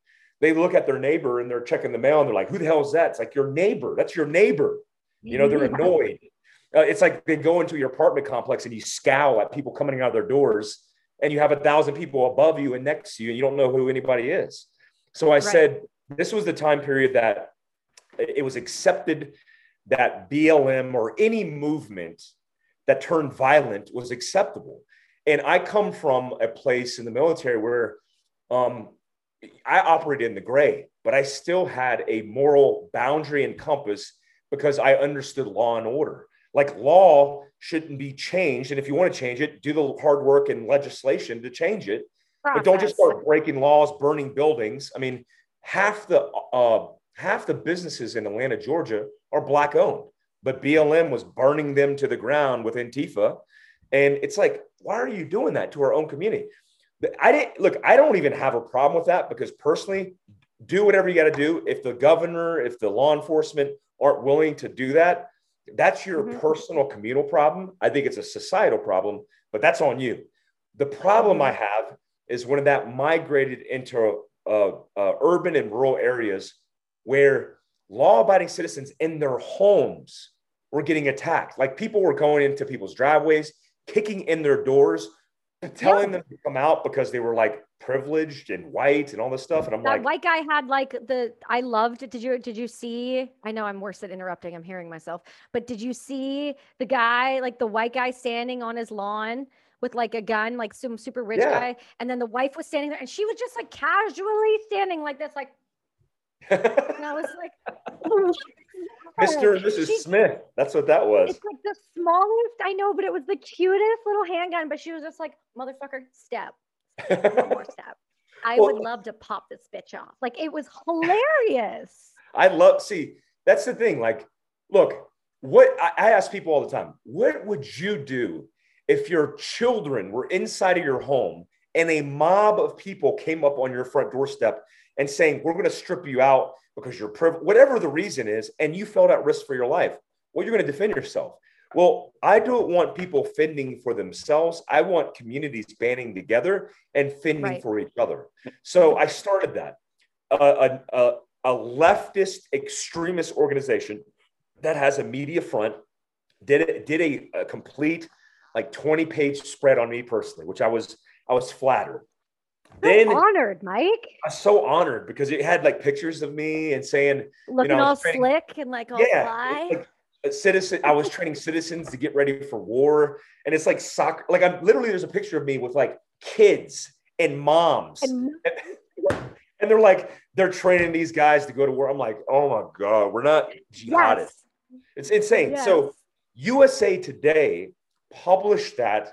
they look at their neighbor and they're checking the mail and they're like, who the hell is that? It's like your neighbor. That's your neighbor. You know, they're annoyed. Uh, it's like they go into your apartment complex and you scowl at people coming out of their doors and you have a thousand people above you and next to you and you don't know who anybody is. So I right. said, this was the time period that it was accepted that BLM or any movement that turned violent was acceptable. And I come from a place in the military where um, I operated in the gray, but I still had a moral boundary and compass because I understood law and order. Like law shouldn't be changed. And if you want to change it, do the hard work and legislation to change it. Process. But don't just start breaking laws, burning buildings. I mean, half the uh, half the businesses in Atlanta, Georgia, are black owned, but BLM was burning them to the ground with Antifa, and it's like, why are you doing that to our own community? I didn't look. I don't even have a problem with that because personally, do whatever you got to do. If the governor, if the law enforcement aren't willing to do that, that's your mm-hmm. personal communal problem. I think it's a societal problem, but that's on you. The problem I have is when that migrated into uh, uh, urban and rural areas where law abiding citizens in their homes were getting attacked. Like people were going into people's driveways, kicking in their doors, telling them to come out because they were like privileged and white and all this stuff. And I'm that like, white guy had like the I loved. Did you did you see? I know I'm worse at interrupting. I'm hearing myself, but did you see the guy like the white guy standing on his lawn? With like a gun, like some super rich yeah. guy, and then the wife was standing there, and she was just like casually standing like this, like, and I was like, oh Mr. and Mrs. She, Smith. That's what that was. It's like the smallest I know, but it was the cutest little handgun. But she was just like, motherfucker, step. One more step. I well, would love to pop this bitch off. Like it was hilarious. I love see, that's the thing. Like, look, what I, I ask people all the time, what would you do if your children were inside of your home and a mob of people came up on your front doorstep and saying, We're going to strip you out because you're privileged, whatever the reason is, and you felt at risk for your life, well, you're going to defend yourself. Well, I don't want people fending for themselves. I want communities banding together and fending right. for each other. So I started that. Uh, a, a, a leftist extremist organization that has a media front did it did a, a complete like 20 page spread on me personally, which I was I was flattered then honored, Mike. I was so honored because it had like pictures of me and saying, looking you know, all training, slick and like all yeah, fly. Like a citizen. I was training citizens to get ready for war, and it's like soccer. Like I'm literally there's a picture of me with like kids and moms, and, and they're like they're training these guys to go to war. I'm like, oh my god, we're not jihadists. Yes. It's insane. Yes. So USA Today published that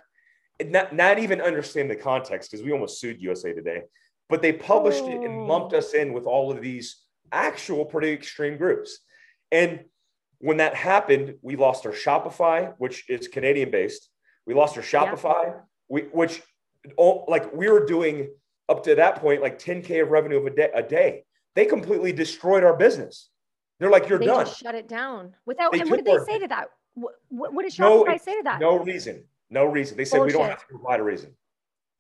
not, not even understand the context because we almost sued USA Today, but they published oh. it and oh. lumped us in with all of these actual pretty extreme groups. And when that happened, we lost our Shopify, which is Canadian based. We lost our Shopify, yeah. we, which like we were doing up to that point like 10k of revenue of a day. A day. They completely destroyed our business. They're like, you're they done. shut it down without. They and what did they say to that? What, what did Shopify no, say to that? No reason. No reason. They said Bullshit. we don't have to provide a reason.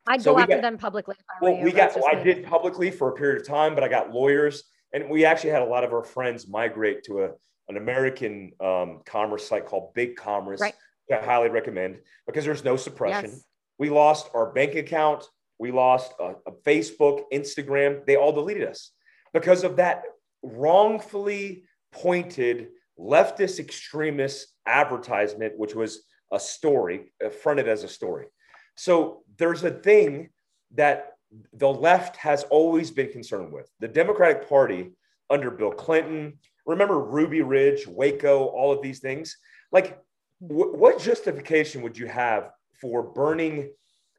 I'd so go after got, them publicly. well, we got. Well, I did publicly for a period of time, but I got lawyers, and we actually had a lot of our friends migrate to a an American um, commerce site called Big Commerce. Right. I highly recommend because there's no suppression. Yes. We lost our bank account. We lost a, a Facebook, Instagram. They all deleted us because of that wrongfully pointed leftist extremist advertisement, which was a story, uh, fronted as a story. So there's a thing that the left has always been concerned with. The Democratic Party under Bill Clinton, remember Ruby Ridge, Waco, all of these things. Like, w- what justification would you have for burning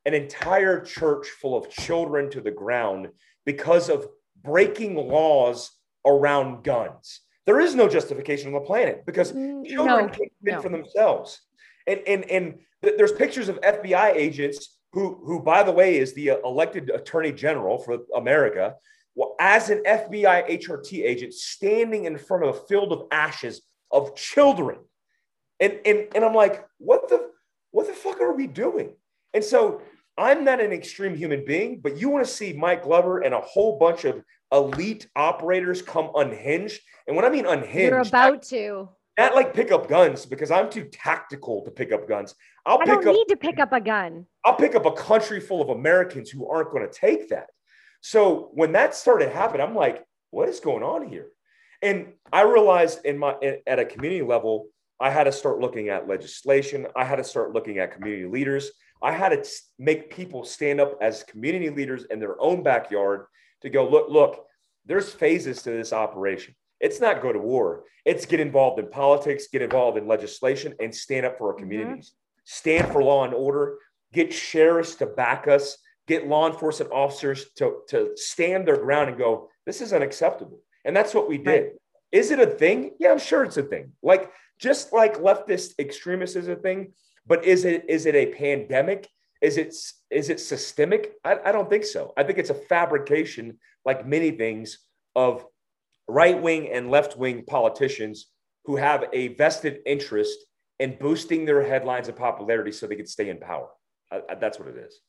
an entire church full of children to the ground because of breaking laws around guns? There is no justification on the planet because mm, children no, can't no. for themselves. And and and th- there's pictures of FBI agents who who by the way is the uh, elected attorney general for America well, as an FBI HRT agent standing in front of a field of ashes of children. And and and I'm like, what the what the fuck are we doing? And so I'm not an extreme human being, but you want to see Mike Glover and a whole bunch of elite operators come unhinged. And when I mean unhinged, you're about I, to not like pick up guns because I'm too tactical to pick up guns. I'll I pick don't up, need to pick up a gun. I'll pick up a country full of Americans who aren't going to take that. So when that started happening, I'm like, what is going on here? And I realized in my at a community level, I had to start looking at legislation. I had to start looking at community leaders. I had to make people stand up as community leaders in their own backyard to go, look, look, there's phases to this operation. It's not go to war. It's get involved in politics, get involved in legislation, and stand up for our mm-hmm. communities. Mm-hmm. Stand for law and order. Get sheriffs to back us. Get law enforcement officers to, to stand their ground and go, this is unacceptable. And that's what we did. Right. Is it a thing? Yeah, I'm sure it's a thing. Like just like leftist extremists is a thing, but is it is it a pandemic? Is it is it systemic? I, I don't think so. I think it's a fabrication, like many things, of right wing and left wing politicians who have a vested interest in boosting their headlines and popularity so they can stay in power. I, I, that's what it is.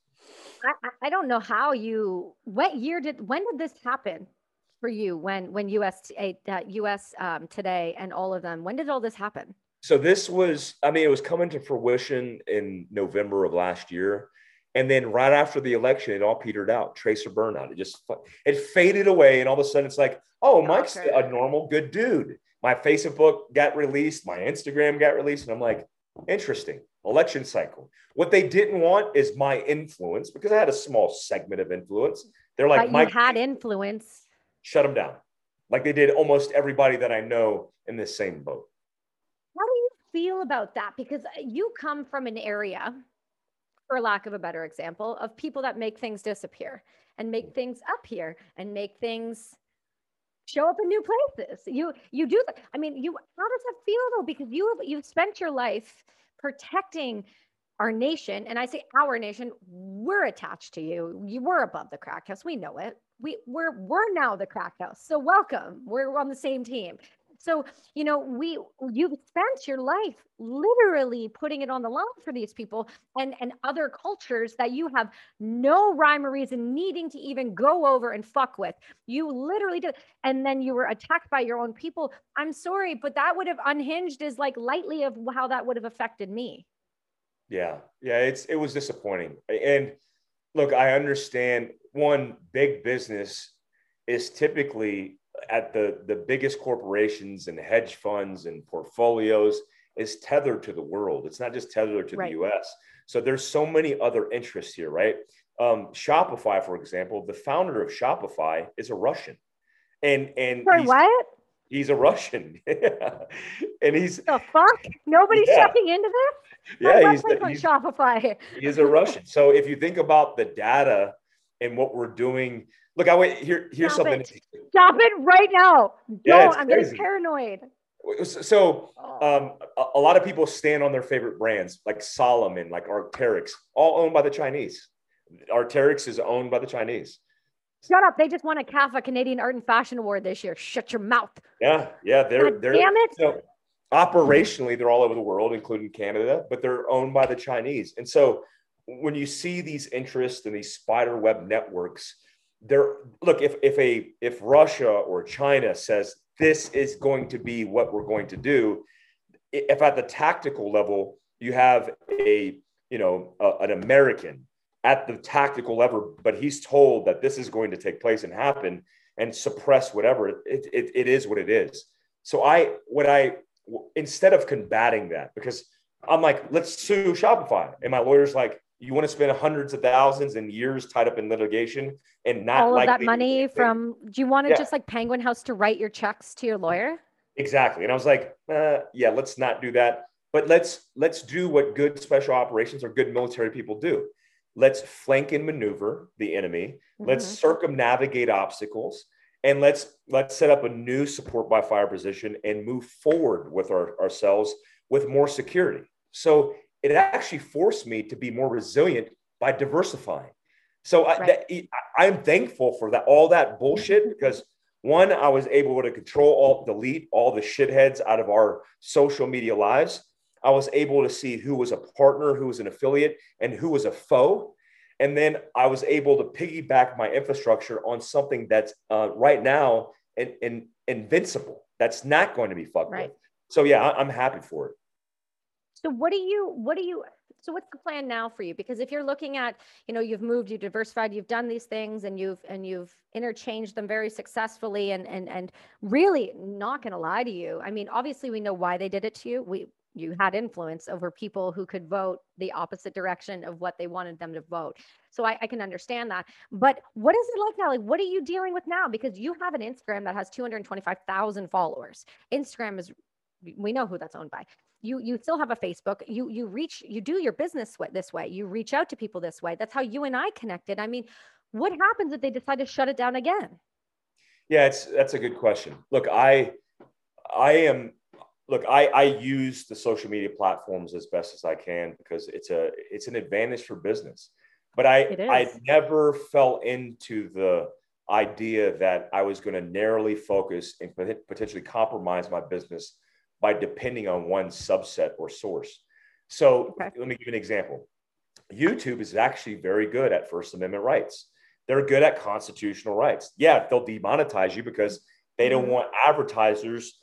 I, I don't know how you. What year did? When did this happen? for you when when US uh, US um, today and all of them? When did all this happen? So this was, I mean, it was coming to fruition in November of last year, and then right after the election, it all petered out. Tracer burnout. It just it faded away, and all of a sudden, it's like, oh, Mike's a normal, good dude. My Facebook got released, my Instagram got released, and I'm like, interesting. Election cycle. What they didn't want is my influence because I had a small segment of influence. They're like, but Mike had influence shut them down, like they did almost everybody that I know in this same boat. How do you feel about that? Because uh, you come from an area, for lack of a better example, of people that make things disappear and make things up here and make things show up in new places. You you do. I mean, you. How does that feel though? Because you have you've spent your life protecting our nation, and I say our nation. We're attached to you. You were above the crack house. We know it we we're we're now the crack house so welcome we're on the same team so you know we you've spent your life literally putting it on the line for these people and and other cultures that you have no rhyme or reason needing to even go over and fuck with. You literally did and then you were attacked by your own people. I'm sorry but that would have unhinged as like lightly of how that would have affected me. Yeah. Yeah it's it was disappointing. And look i understand one big business is typically at the the biggest corporations and hedge funds and portfolios is tethered to the world. It's not just tethered to right. the U.S. So there's so many other interests here, right? Um, Shopify, for example, the founder of Shopify is a Russian, and and for what? He's a Russian, and he's the fuck. Nobody's yeah. checking into this. Yeah, he's, the, he's Shopify. he's a Russian. So if you think about the data and what we're doing. Look, I wait here. Here's Stop something. It. Stop it right now. Yeah, no, I'm crazy. getting paranoid. So, oh. um, a, a, lot of people stand on their favorite brands, like Salomon, like Arc'teryx, all owned by the Chinese. Arc'teryx is owned by the Chinese. Shut up! They just won a CAFA Canadian Art and Fashion Award this year. Shut your mouth. Yeah, yeah, they're God they're. Damn it! So, operationally, they're all over the world, including Canada, but they're owned by the Chinese, and so when you see these interests and these spider web networks, there look if if a if Russia or China says this is going to be what we're going to do, if at the tactical level you have a you know a, an American at the tactical level, but he's told that this is going to take place and happen and suppress whatever it, it, it is what it is. So I what I instead of combating that because I'm like let's sue Shopify and my lawyer's like you want to spend hundreds of thousands and years tied up in litigation and not all of that money from do you want to yeah. just like penguin house to write your checks to your lawyer? Exactly and i was like uh, yeah let's not do that but let's let's do what good special operations or good military people do. Let's flank and maneuver the enemy. Mm-hmm. let's circumnavigate obstacles and let's let's set up a new support by fire position and move forward with our, ourselves with more security. So it actually forced me to be more resilient by diversifying. So right. I, am thankful for that, all that bullshit, because one, I was able to control, all delete all the shitheads out of our social media lives. I was able to see who was a partner, who was an affiliate, and who was a foe. And then I was able to piggyback my infrastructure on something that's uh, right now in, in, invincible. That's not going to be fucked right. with. So yeah, I'm happy for it. So what do you what do you so what's the plan now for you because if you're looking at you know you've moved you've diversified you've done these things and you've and you've interchanged them very successfully and and and really not going to lie to you i mean obviously we know why they did it to you we you had influence over people who could vote the opposite direction of what they wanted them to vote. So I, I can understand that. But what is it like now? Like, what are you dealing with now? Because you have an Instagram that has 225,000 followers. Instagram is, we know who that's owned by. You you still have a Facebook. You you reach you do your business this way. You reach out to people this way. That's how you and I connected. I mean, what happens if they decide to shut it down again? Yeah, it's that's a good question. Look, I I am look, I, I use the social media platforms as best as I can because it's a it's an advantage for business. But I I never fell into the idea that I was going to narrowly focus and potentially compromise my business by depending on one subset or source. So okay. let me give you an example. YouTube is actually very good at First Amendment rights. They're good at constitutional rights. Yeah, they'll demonetize you because they don't mm-hmm. want advertisers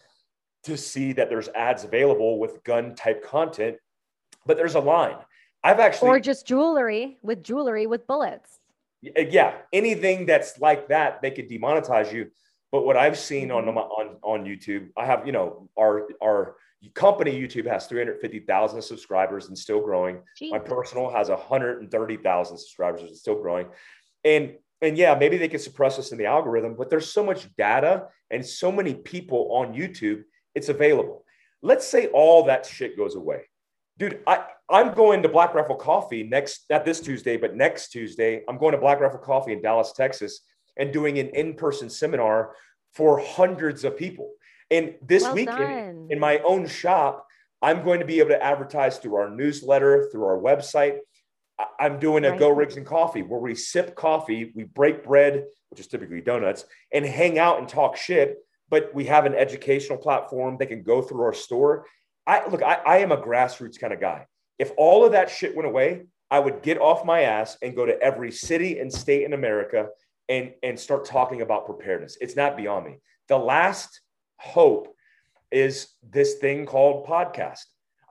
to see that there's ads available with gun type content, but there's a line. I've actually or just jewelry with jewelry with bullets. Yeah, anything that's like that, they could demonetize you. But what I've seen on mm-hmm. on on YouTube, I have you know our our company YouTube has 350,000 subscribers and still growing. Jeez. My personal has 130,000 subscribers and still growing. And and yeah, maybe they can suppress us in the algorithm, but there's so much data and so many people on YouTube it's available. Let's say all that shit goes away. Dude, I, I'm going to Black Rifle Coffee next, not this Tuesday, but next Tuesday. I'm going to Black Rifle Coffee in Dallas, Texas, and doing an in person seminar for hundreds of people. And this well weekend, in my own shop, I'm going to be able to advertise through our newsletter, through our website. I'm doing a right. Go Rigs and Coffee where we sip coffee, we break bread, which is typically donuts, and hang out and talk shit but we have an educational platform. They can go through our store. I look, I, I am a grassroots kind of guy. If all of that shit went away, I would get off my ass and go to every city and state in America and, and start talking about preparedness. It's not beyond me. The last hope is this thing called podcast.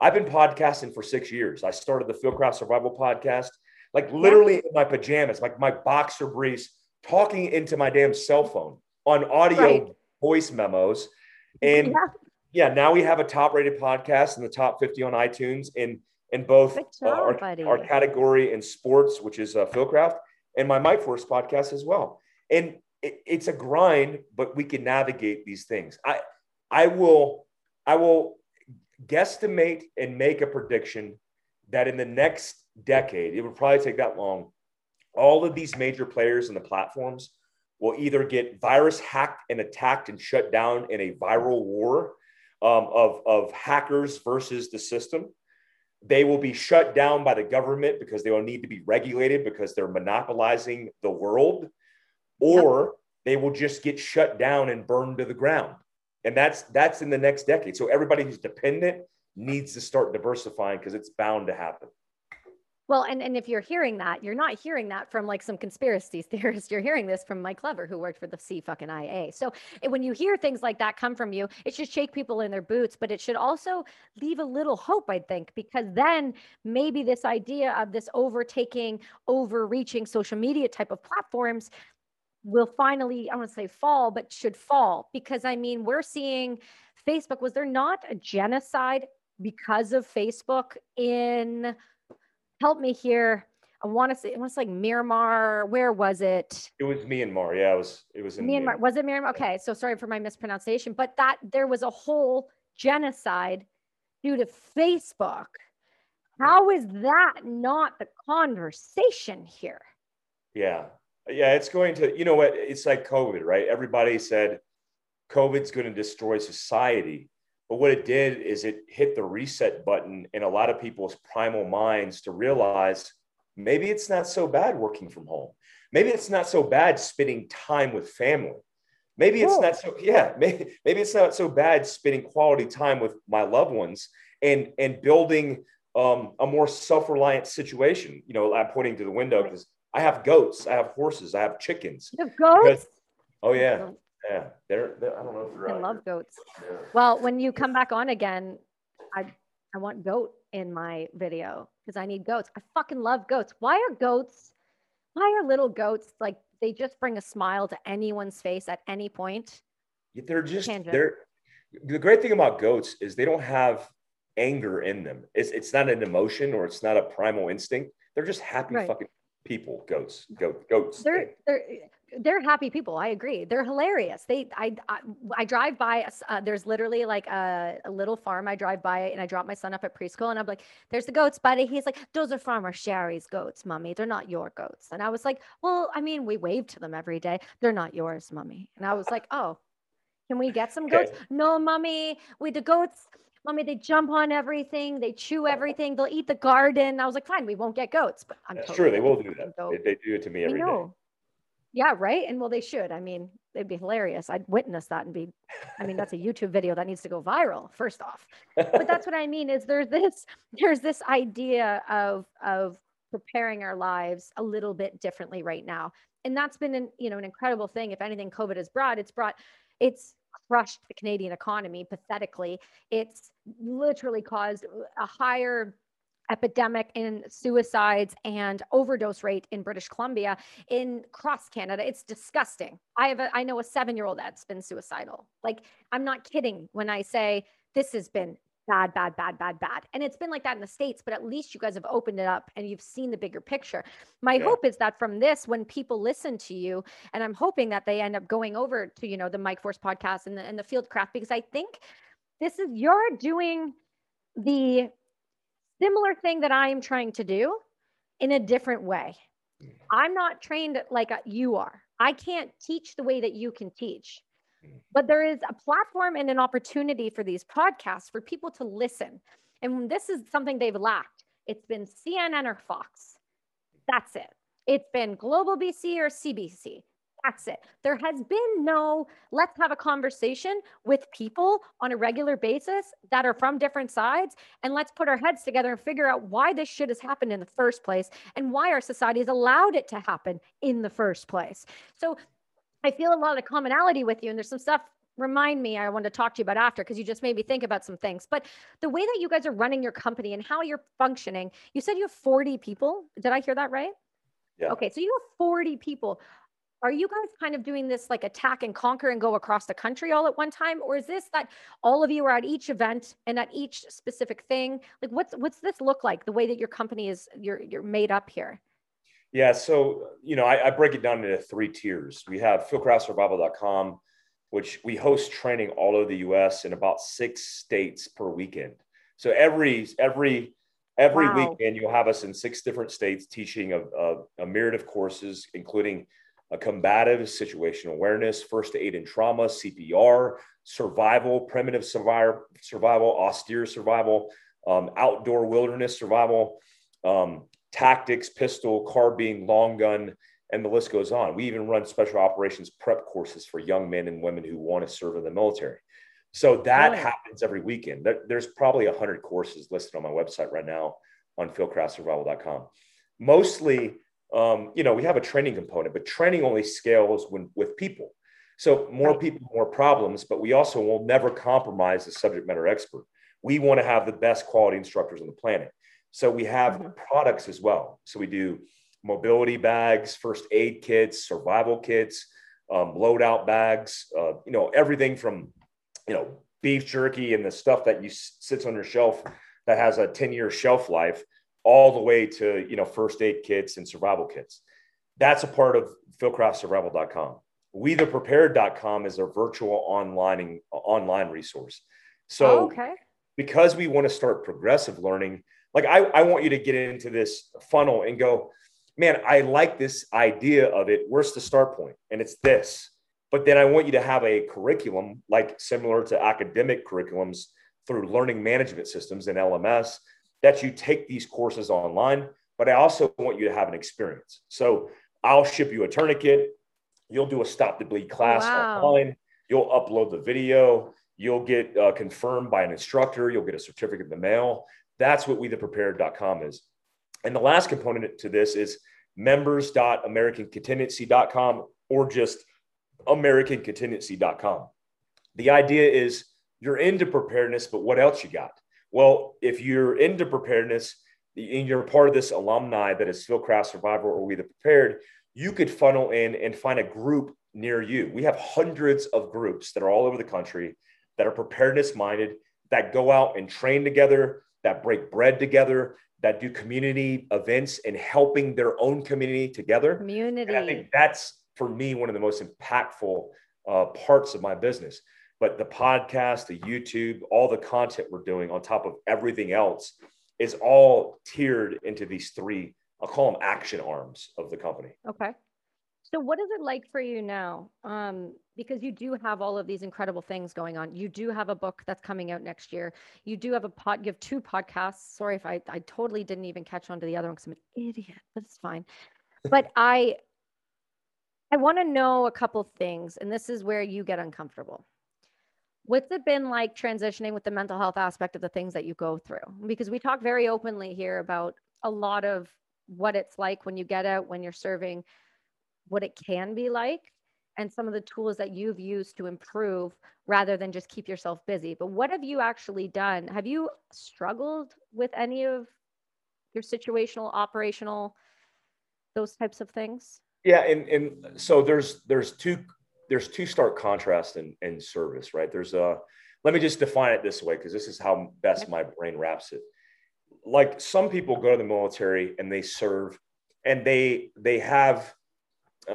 I've been podcasting for six years. I started the Fieldcraft Survival podcast, like literally in my pajamas, like my boxer briefs, talking into my damn cell phone on audio right voice memos. And yeah. yeah, now we have a top rated podcast in the top 50 on iTunes in, in both job, uh, our, our, category in sports, which is uh, Fieldcraft, and my Mike Force podcast as well. And it, it's a grind, but we can navigate these things. I, I will, I will guesstimate and make a prediction that in the next decade, it would probably take that long. All of these major players and the platforms will either get virus hacked and attacked and shut down in a viral war um, of, of hackers versus the system. They will be shut down by the government because they will need to be regulated because they're monopolizing the world, or they will just get shut down and burned to the ground. And that's that's in the next decade. So everybody who's dependent needs to start diversifying because it's bound to happen. Well, and, and if you're hearing that, you're not hearing that from like some conspiracy theorist. You're hearing this from Mike Glover, who worked for the C fucking IA. So when you hear things like that come from you, it should shake people in their boots, but it should also leave a little hope, I think, because then maybe this idea of this overtaking, overreaching social media type of platforms will finally, I want to say fall, but should fall. Because I mean, we're seeing Facebook, was there not a genocide because of Facebook in help me here. I want to say it was like Myanmar. Where was it? It was Myanmar. Yeah, it was. It was in Myanmar. Myanmar. Was it Myanmar? Okay, so sorry for my mispronunciation, but that there was a whole genocide due to Facebook. How is that not the conversation here? Yeah, yeah, it's going to. You know what? It's like COVID, right? Everybody said COVID's going to destroy society. But what it did is it hit the reset button in a lot of people's primal minds to realize maybe it's not so bad working from home. Maybe it's not so bad spending time with family. Maybe it's not so yeah, maybe, maybe it's not so bad spending quality time with my loved ones and and building um, a more self-reliant situation. You know, I'm pointing to the window because I have goats, I have horses, I have chickens. You have goats? Because, oh yeah. Yeah, they're, they're I don't know if they're. I love goats. Yeah. Well, when you come back on again, I I want goat in my video because I need goats. I fucking love goats. Why are goats? Why are little goats like they just bring a smile to anyone's face at any point? They're just Tangent. they're the great thing about goats is they don't have anger in them. It's, it's not an emotion or it's not a primal instinct. They're just happy right. fucking people, goats, goat, goats. They're, they're, they're happy people. I agree. They're hilarious. They, I, I, I drive by, uh, there's literally like a, a, little farm. I drive by and I drop my son up at preschool and I'm like, there's the goats, buddy. He's like, those are farmer Sherry's goats, mommy. They're not your goats. And I was like, well, I mean, we wave to them every day. They're not yours, mommy. And I was like, oh, can we get some goats? Okay. No, mommy. We the goats. Mommy, they jump on everything. They chew everything. They'll eat the garden. I was like, fine, we won't get goats. But I'm That's totally true. They will do that. They, they, do it to me every day. Yeah, right. And well, they should. I mean, it'd be hilarious. I'd witness that and be, I mean, that's a YouTube video that needs to go viral, first off. But that's what I mean is there's this, there's this idea of of preparing our lives a little bit differently right now. And that's been an, you know, an incredible thing. If anything, COVID has brought, it's brought it's crushed the Canadian economy pathetically. It's literally caused a higher epidemic in suicides and overdose rate in British Columbia in cross Canada. It's disgusting. I have a, I know a 7-year-old that's been suicidal. Like I'm not kidding when I say this has been bad, bad, bad, bad, bad. And it's been like that in the States, but at least you guys have opened it up and you've seen the bigger picture. My yeah. hope is that from this, when people listen to you, and I'm hoping that they end up going over to, you know, the Mike Force podcast and the, and the Fieldcraft, because I think this is, you're doing the similar thing that I am trying to do in a different way. Mm. I'm not trained like you are. I can't teach the way that you can teach. But there is a platform and an opportunity for these podcasts for people to listen. And this is something they've lacked. It's been CNN or Fox. That's it. It's been Global BC or CBC. That's it. There has been no, let's have a conversation with people on a regular basis that are from different sides. And let's put our heads together and figure out why this shit has happened in the first place and why our society has allowed it to happen in the first place. So I feel a lot of commonality with you, and there's some stuff. Remind me, I want to talk to you about after because you just made me think about some things. But the way that you guys are running your company and how you're functioning, you said you have 40 people. Did I hear that right? Yeah. Okay, so you have 40 people. Are you guys kind of doing this like attack and conquer and go across the country all at one time, or is this that all of you are at each event and at each specific thing? Like, what's what's this look like? The way that your company is you're you're made up here. Yeah, so you know, I, I, break it down into three tiers. We have fieldcraftsurvival.com, which we host training all over the U.S. in about six states per weekend. So every every every wow. weekend, you'll have us in six different states teaching a, a, a myriad of courses, including a combative situational awareness, first aid and trauma, CPR, survival, primitive survival, survival, austere survival, um, outdoor wilderness survival. Um, tactics, pistol, carbine, long gun, and the list goes on. We even run special operations prep courses for young men and women who want to serve in the military. So that happens every weekend. There's probably 100 courses listed on my website right now on fieldcraftsurvival.com. Mostly, um, you know, we have a training component, but training only scales when with people. So more right. people, more problems, but we also will never compromise the subject matter expert. We want to have the best quality instructors on the planet. So we have mm-hmm. products as well. So we do mobility bags, first aid kits, survival kits, um, loadout bags, uh, you know, everything from, you know, beef jerky and the stuff that you sits on your shelf that has a 10 year shelf life all the way to, you know, first aid kits and survival kits. That's a part of fieldcraftsurvival.com. We the prepared.com is a virtual online online resource. So oh, okay. because we want to start progressive learning, like I, I want you to get into this funnel and go, man, I like this idea of it. Where's the start point? And it's this. But then I want you to have a curriculum like similar to academic curriculums through learning management systems and LMS that you take these courses online. But I also want you to have an experience. So I'll ship you a tourniquet. You'll do a stop the bleed class wow. online. You'll upload the video. You'll get uh, confirmed by an instructor. You'll get a certificate in the mail. That's what we the prepared.com is. And the last component to this is members.americancontingency.com or just americancontingency.com. The idea is you're into preparedness, but what else you got? Well, if you're into preparedness and you're part of this alumni that is Fieldcraft Survival or We the Prepared, you could funnel in and find a group near you. We have hundreds of groups that are all over the country that are preparedness minded that go out and train together, that break bread together, that do community events and helping their own community together. Community. And I think that's for me one of the most impactful uh, parts of my business. But the podcast, the YouTube, all the content we're doing on top of everything else is all tiered into these three, I'll call them action arms of the company. Okay. So what is it like for you now? Um, because you do have all of these incredible things going on. You do have a book that's coming out next year. You do have a pod. You have two podcasts. Sorry if I I totally didn't even catch on to the other one because I'm an idiot, but it's fine. But I I want to know a couple things, and this is where you get uncomfortable. What's it been like transitioning with the mental health aspect of the things that you go through? Because we talk very openly here about a lot of what it's like when you get out, when you're serving what it can be like and some of the tools that you've used to improve rather than just keep yourself busy. But what have you actually done? Have you struggled with any of your situational, operational, those types of things? Yeah, and and so there's there's two there's two stark contrasts in, in service, right? There's a let me just define it this way because this is how best my brain wraps it. Like some people go to the military and they serve and they they have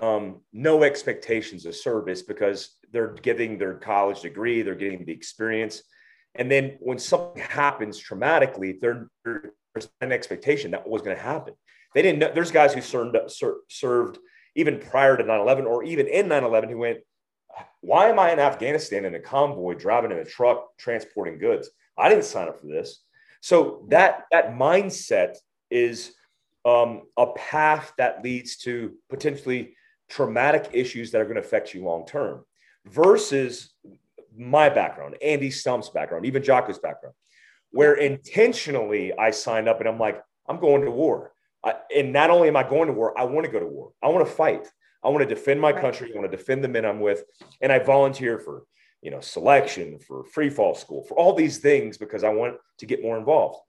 um, no expectations of service because they're getting their college degree, they're getting the experience. And then when something happens traumatically, there's an expectation that was going to happen. They didn't know. There's guys who served, served even prior to 9 11 or even in 9 11 who went, Why am I in Afghanistan in a convoy driving in a truck transporting goods? I didn't sign up for this. So that, that mindset is um, a path that leads to potentially traumatic issues that are going to affect you long term versus my background, Andy Stumpf's background, even Jocko's background, where intentionally I signed up and I'm like, I'm going to war. I, and not only am I going to war, I want to go to war. I want to fight. I want to defend my country. I want to defend the men I'm with. And I volunteer for, you know, selection, for free fall school, for all these things because I want to get more involved.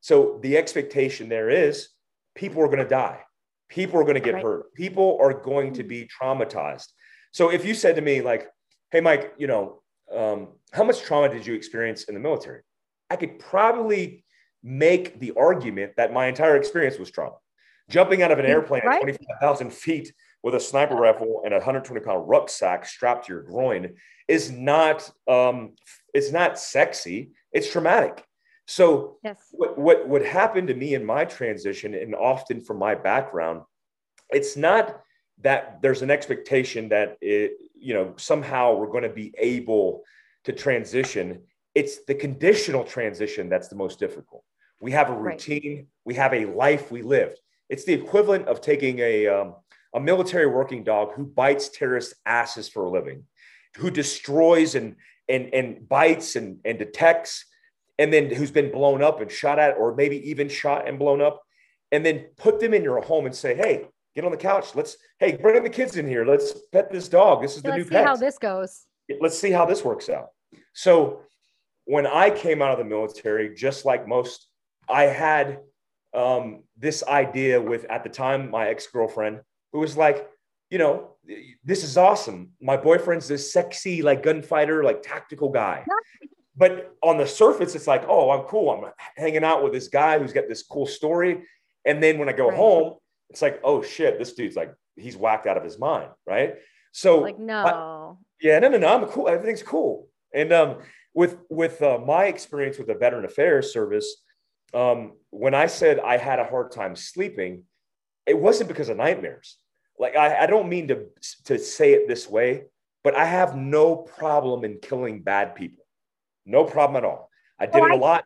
So the expectation there is people are going to die. People are going to get right. hurt. People are going to be traumatized. So if you said to me, like, hey, Mike, you know, um, how much trauma did you experience in the military? I could probably make the argument that my entire experience was trauma. Jumping out of an airplane right. at 25,000 feet with a sniper rifle and a 120 pound rucksack strapped to your groin is not um, it's not sexy. It's traumatic. So yes. what, what, what happened to me in my transition and often from my background, it's not that there's an expectation that it, you know, somehow we're going to be able to transition. It's the conditional transition that's the most difficult. We have a routine, right. we have a life we lived. It's the equivalent of taking a, um, a military working dog who bites terrorist asses for a living, who destroys and, and, and bites and, and detects and then who's been blown up and shot at, or maybe even shot and blown up, and then put them in your home and say, hey, get on the couch. Let's, hey, bring the kids in here. Let's pet this dog. This is the Let's new pet. Let's see how this goes. Let's see how this works out. So when I came out of the military, just like most, I had um, this idea with at the time my ex girlfriend who was like, you know, this is awesome. My boyfriend's this sexy, like gunfighter, like tactical guy but on the surface, it's like, oh, I'm cool. I'm hanging out with this guy who's got this cool story. And then when I go right. home, it's like, oh shit, this dude's like, he's whacked out of his mind. Right. So like, no. I, yeah, no, no, no. I'm cool. Everything's cool. And um, with with uh, my experience with the Veteran Affairs Service, um, when I said I had a hard time sleeping, it wasn't because of nightmares. Like I, I don't mean to to say it this way, but I have no problem in killing bad people. No problem at all. I did oh, it a I, lot.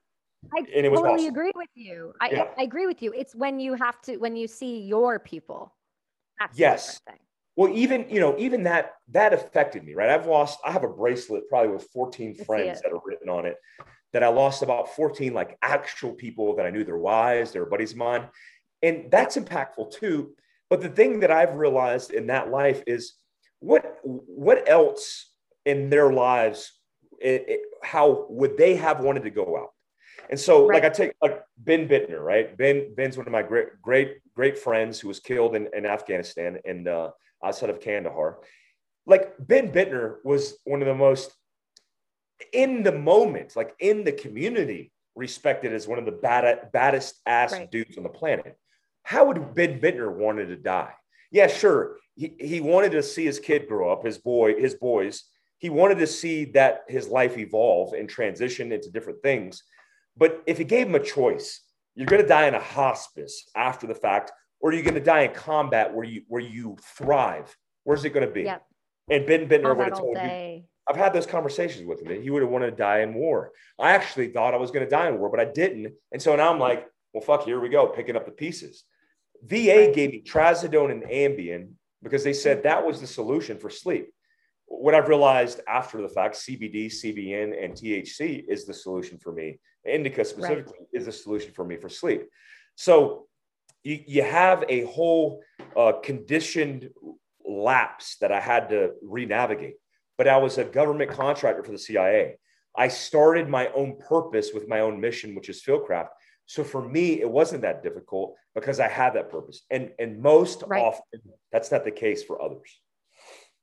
I and it was totally awesome. agree with you. I, yeah. I, agree with you. It's when you have to when you see your people. That's yes. Well, even you know, even that that affected me, right? I've lost. I have a bracelet probably with 14 friends that are written on it. That I lost about 14 like actual people that I knew their wives, their buddies of mine, and that's impactful too. But the thing that I've realized in that life is what what else in their lives it, it, how would they have wanted to go out? And so, right. like I take like Ben Bittner, right? Ben Ben's one of my great, great, great friends who was killed in, in Afghanistan and uh, outside of Kandahar. Like Ben Bittner was one of the most in the moment, like in the community, respected as one of the bad, baddest ass right. dudes on the planet. How would Ben Bittner wanted to die? Yeah, sure. He, he wanted to see his kid grow up, his boy, his boys. He wanted to see that his life evolve and transition into different things. But if he gave him a choice, you're going to die in a hospice after the fact, or you're going to die in combat where you where you thrive. Where's it going to be? Yep. And Ben Bittner would have told day. you. I've had those conversations with him. He would have wanted to die in war. I actually thought I was going to die in war, but I didn't. And so now I'm like, well, fuck, here we go, picking up the pieces. VA gave me trazodone and Ambien because they said that was the solution for sleep. What I've realized after the fact, CBD, CBN, and THC is the solution for me. Indica specifically right. is the solution for me for sleep. So you, you have a whole uh, conditioned lapse that I had to re-navigate. But I was a government contractor for the CIA. I started my own purpose with my own mission, which is Fieldcraft. So for me, it wasn't that difficult because I had that purpose. And and most right. often that's not the case for others.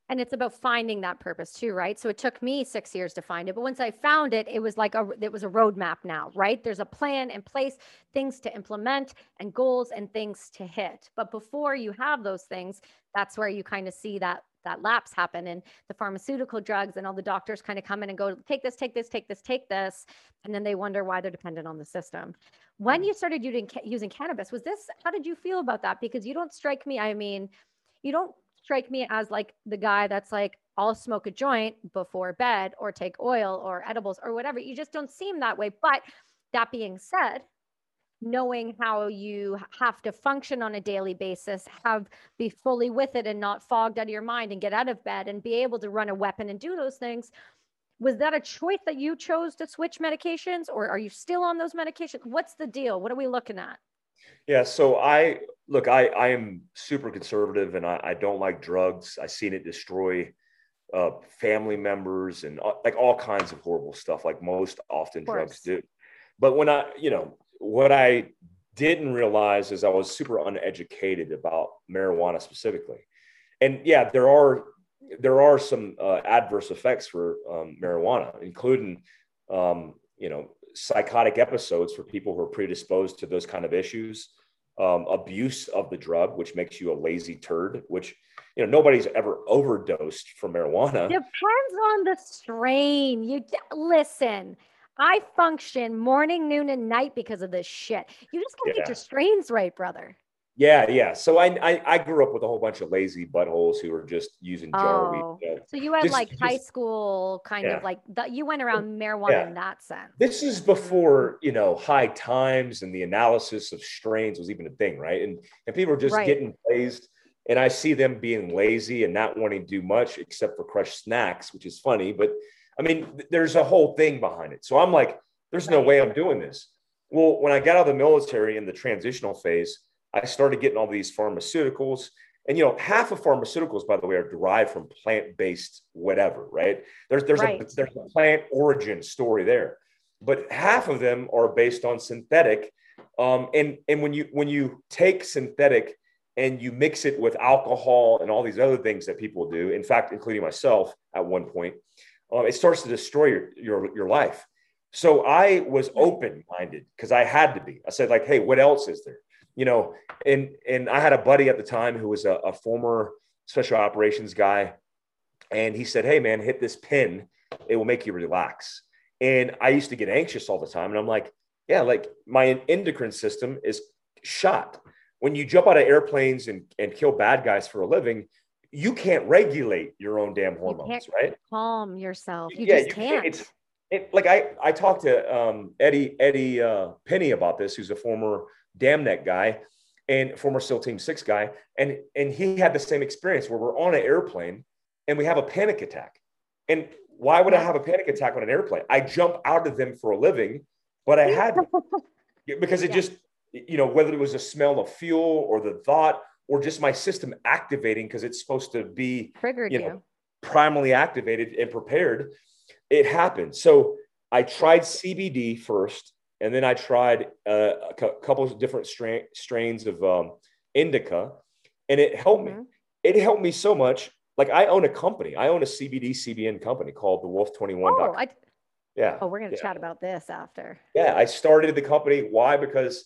And it's about finding that purpose too right? So it took me six years to find it. But once i found it it was like a it was a roadmap now right? There's a plan in place things to implement and goals and things to hit. But before you have those things that's where you kind of see that that lapse happen and the pharmaceutical drugs and all the doctors kind of come in and go take this take this take this take this and then they wonder why they're dependent on the system when mm. you started using using cannabis was this how did you feel about that because you don't strike me i mean you don't strike me as like the guy that's like, I'll smoke a joint before bed or take oil or edibles or whatever. You just don't seem that way. But that being said, knowing how you have to function on a daily basis, have be fully with it and not fogged out of your mind and get out of bed and be able to run a weapon and do those things. Was that a choice that you chose to switch medications or are you still on those medications? What's the deal? What are we looking at? Yeah, so I look, I I am super conservative and I, I don't like drugs. I've seen it destroy uh, family members and uh, like all kinds of horrible stuff, like most often drugs do. But when I, you know, what I didn't realize is I was super uneducated about marijuana specifically. And yeah, there are there are some uh, adverse effects for um, marijuana, including um, you know psychotic episodes for people who are predisposed to those kind of issues um, abuse of the drug which makes you a lazy turd which you know nobody's ever overdosed from marijuana depends on the strain you listen i function morning noon and night because of this shit you just gotta yeah. get your strains right brother yeah, yeah. So I, I, I grew up with a whole bunch of lazy buttholes who were just using jar oh. weed. so you had just, like just, high school kind yeah. of like the, you went around marijuana yeah. in that sense. This is before you know high times and the analysis of strains was even a thing, right? And and people were just right. getting blazed. And I see them being lazy and not wanting to do much except for crush snacks, which is funny. But I mean, there's a whole thing behind it. So I'm like, there's no way I'm doing this. Well, when I got out of the military in the transitional phase I started getting all these pharmaceuticals. And you know, half of pharmaceuticals, by the way, are derived from plant-based whatever, right? There's there's right. a there's a plant origin story there, but half of them are based on synthetic. Um, and and when you when you take synthetic and you mix it with alcohol and all these other things that people do, in fact, including myself at one point, um, it starts to destroy your your, your life. So I was open minded because I had to be. I said like, hey, what else is there? you know, and and I had a buddy at the time who was a, a former special operations guy, and he said, "Hey, man, hit this pin; it will make you relax." And I used to get anxious all the time, and I'm like, "Yeah, like my endocrine system is shot." When you jump out of airplanes and, and kill bad guys for a living, you can't regulate your own damn hormones, right? Calm yourself. You yeah, just you can't. It's, it, like I, I talked to um, Eddie Eddie uh, Penney about this, who's a former Dam Neck guy and former SEAL Team Six guy, and and he had the same experience where we're on an airplane and we have a panic attack. And why would I have a panic attack on an airplane? I jump out of them for a living, but I had because it yeah. just you know whether it was a smell of fuel or the thought or just my system activating because it's supposed to be triggered you, know, you. primally activated and prepared. It happened. So I tried CBD first and then I tried uh, a couple of different strain, strains of um, indica, and it helped mm-hmm. me. It helped me so much. Like I own a company. I own a CBD CBN company called the Wolf Twenty One. Oh, I, Yeah. Oh, we're going to yeah. chat about this after. Yeah, I started the company. Why? Because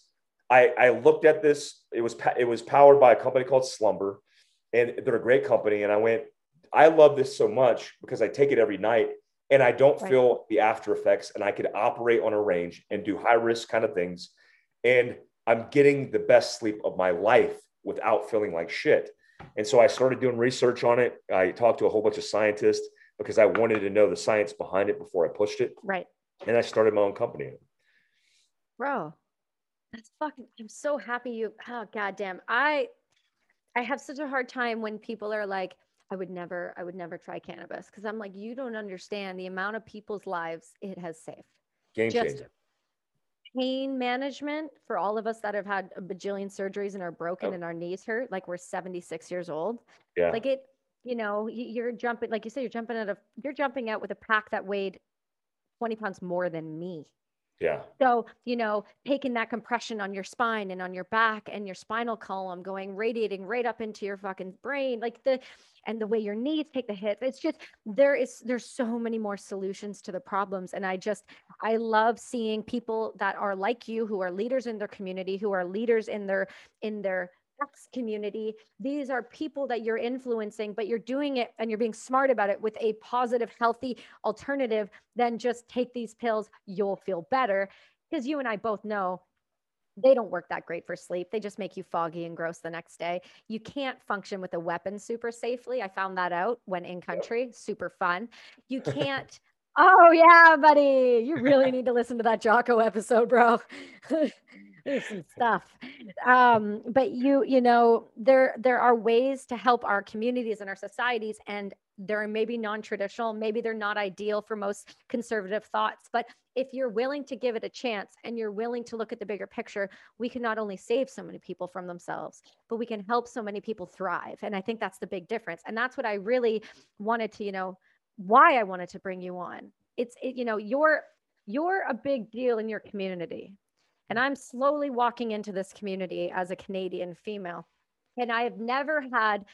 I, I looked at this. It was it was powered by a company called Slumber, and they're a great company. And I went, I love this so much because I take it every night, and I don't right. feel the after effects. And I could operate on a range and do high risk kind of things, and I'm getting the best sleep of my life without feeling like shit. And so I started doing research on it. I talked to a whole bunch of scientists because I wanted to know the science behind it before I pushed it. Right. And I started my own company. Bro, that's fucking I'm so happy you oh goddamn. I I have such a hard time when people are like, I would never, I would never try cannabis. Cause I'm like, you don't understand the amount of people's lives it has saved. Game Just changer. Pain management for all of us that have had a bajillion surgeries and are broken Oh. and our knees hurt, like we're 76 years old. Yeah. Like it, you know, you're jumping, like you said, you're jumping out of, you're jumping out with a pack that weighed 20 pounds more than me. Yeah. So, you know, taking that compression on your spine and on your back and your spinal column going radiating right up into your fucking brain, like the, and the way your knees take the hits. It's just, there is, there's so many more solutions to the problems. And I just, I love seeing people that are like you, who are leaders in their community, who are leaders in their, in their, X community. These are people that you're influencing, but you're doing it and you're being smart about it with a positive, healthy alternative than just take these pills, you'll feel better. Because you and I both know they don't work that great for sleep. They just make you foggy and gross the next day. You can't function with a weapon super safely. I found that out when in country, super fun. You can't. Oh yeah, buddy. You really need to listen to that Jocko episode, bro. There's some stuff. Um, but you, you know, there there are ways to help our communities and our societies, and they're maybe non-traditional, maybe they're not ideal for most conservative thoughts. But if you're willing to give it a chance and you're willing to look at the bigger picture, we can not only save so many people from themselves, but we can help so many people thrive. And I think that's the big difference. And that's what I really wanted to, you know, why I wanted to bring you on. It's it, you know, you're you're a big deal in your community. And I'm slowly walking into this community as a Canadian female. And I have never had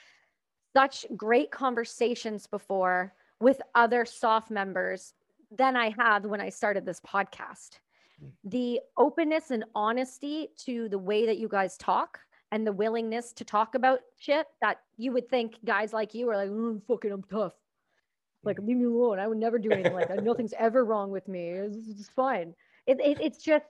such great conversations before with other SOF members than I had when I started this podcast. Hmm. The openness and honesty to the way that you guys talk and the willingness to talk about shit that you would think guys like you are like, oh, fucking, I'm tough. Hmm. Like, leave me alone. I would never do anything like that. Nothing's ever wrong with me. It's, it's fine. It, it, it's just,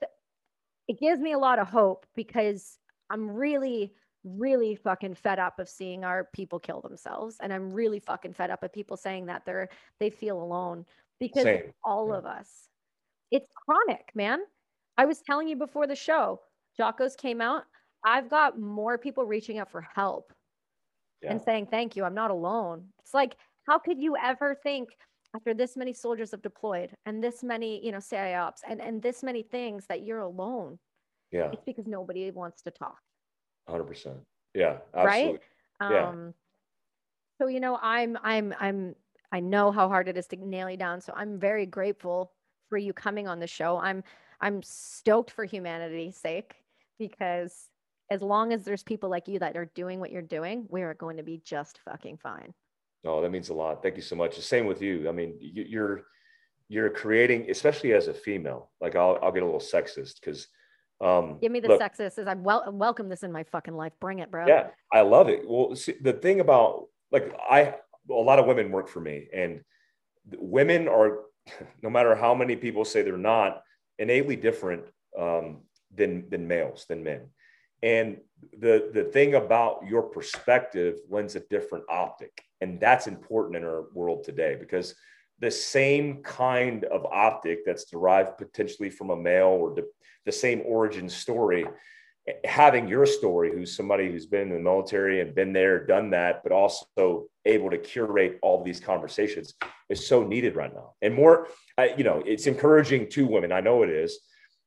it gives me a lot of hope because I'm really, really fucking fed up of seeing our people kill themselves. And I'm really fucking fed up of people saying that they're, they feel alone because Same. all Yeah. of us, it's chronic, man. I was telling you before the show, Jocko's came out. I've got more people reaching out for help and saying, thank you. I'm not alone. It's like, how could you ever think after this many soldiers have deployed and this many, you know, CIOps and, and this many things that you're alone? Yeah. It's because nobody wants to talk. Hundred percent. Yeah. Right? Yeah. Um, so you know, I'm I'm I'm I know how hard it is to nail you down. So I'm very grateful for you coming on the show. I'm I'm stoked for humanity's sake because as long as there's people like you that are doing what you're doing, we are going to be just fucking fine. No, that means a lot. Thank you so much. The same with you. I mean, you, you're you're creating, especially as a female. Like I'll I'll get a little sexist because um Give me the look, sexist is I wel- welcome this in my fucking life. Bring it, bro. Yeah, I love it. Well, see, the thing about like I a lot of women work for me, and women are no matter how many people say they're not innately different um, than than males than men. And the the thing about your perspective lends a different optic, and that's important in our world today because the same kind of optic that's derived potentially from a male or the, the same origin story having your story, who's somebody who's been in the military and been there, done that, but also able to curate all these conversations is so needed right now. And more, I, you know, it's encouraging to women. I know it is,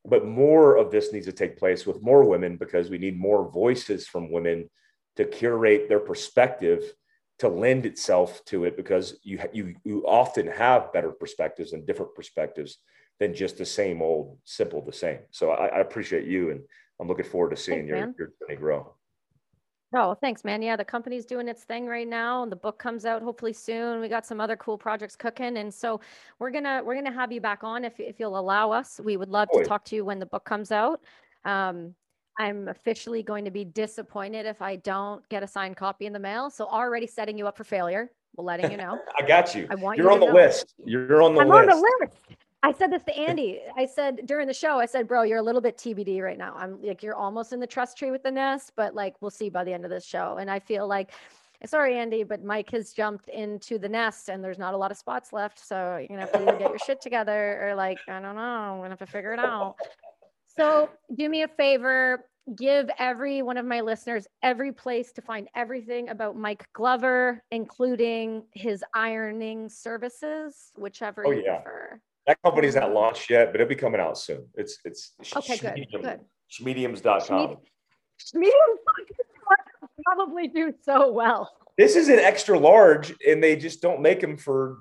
but more of this needs to take place with more women because we need more voices from women to curate their perspective to lend itself to it because you you you often have better perspectives and different perspectives than just the same old simple the same. So I, I appreciate you and I'm looking forward to seeing Thanks, your, man. your journey grow. Oh, thanks, man. Yeah, the company's doing its thing right now, and the book comes out hopefully soon. We got some other cool projects cooking, and so we're gonna we're gonna have you back on if if you'll allow us. We would love to talk to you when the book comes out. Um, I'm officially going to be disappointed if I don't get a signed copy in the mail. So already setting you up for failure. We're letting you know. I got you. I want You're you on the know. list. You're on the I'm list. I'm on the list. I said this to Andy. I said during the show, I said, bro, you're a little bit TBD right now. I'm like, you're almost in the trust tree with the nest, but like, we'll see by the end of this show. And I feel like, sorry, Andy, but Mike has jumped into the nest and there's not a lot of spots left. So you're going to have to get your shit together or like, I don't know, I'm going to have to figure it out. So do me a favor, give every one of my listeners every place to find everything about Mike Glover, including his ironing services, whichever oh, you yeah. prefer. That company's not launched yet, but it'll be coming out soon. It's it's okay, good, good. Schmediums.com. Schmediums probably do so well. This is an extra large, and they just don't make them for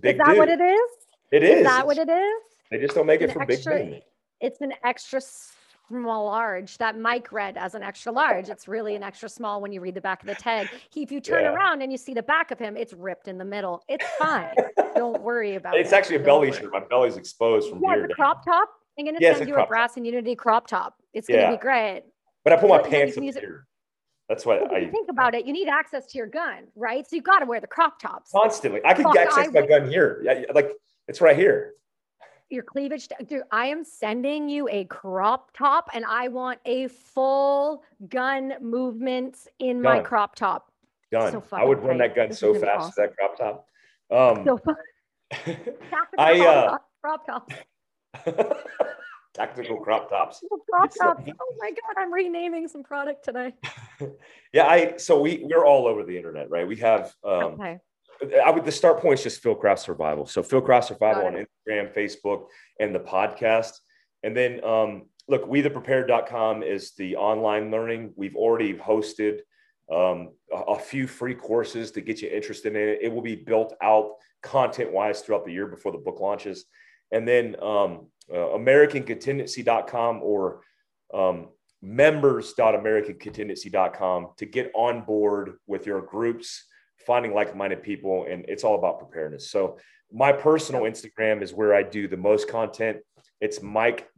big. Is that dudes. what it is? It is. Is that it's, what it is? They just don't make it for extra, big. It's an extra small large that Mike read as an extra large. It's really an extra small when you read the back of the tag. He, if you turn yeah. around and you see the back of him, it's ripped in the middle. It's fine. Don't worry about it's it. It's actually a Don't belly worry. shirt. My belly's exposed from yeah, here. Yeah, crop top. I'm gonna yeah, send you a, a brass and unity crop top. It's gonna be great. But I put my pants up here. That's what I think about it. You need access to your gun, right? So you got to wear the crop tops constantly. I can access I my gun here. Yeah, like it's right here your cleavage. Dude, I am sending you a crop top and I want a full gun movement in gun. my crop top. Gun. So I would run that gun this so fast, awesome. that crop top. Um, so fun. I, uh, crop tops. Tactical crop tops. Crop tops. Oh my god, I'm renaming some product today. yeah, I so we we're all over the internet, right? We have um, okay. I would the start point is just Fieldcraft Survival. So Fieldcraft Survival on Instagram, Facebook, and the podcast. And then um, look, we the prepared.com is the online learning. We've already hosted um, a, a, few free courses to get you interested in it. It will be built out content wise throughout the year before the book launches. And then um, uh, AmericanContingency.com or um, members.americancontingency.com to get on board with your groups finding like-minded people and it's all about preparedness so my personal instagram is where i do the most content it's mike.a.glover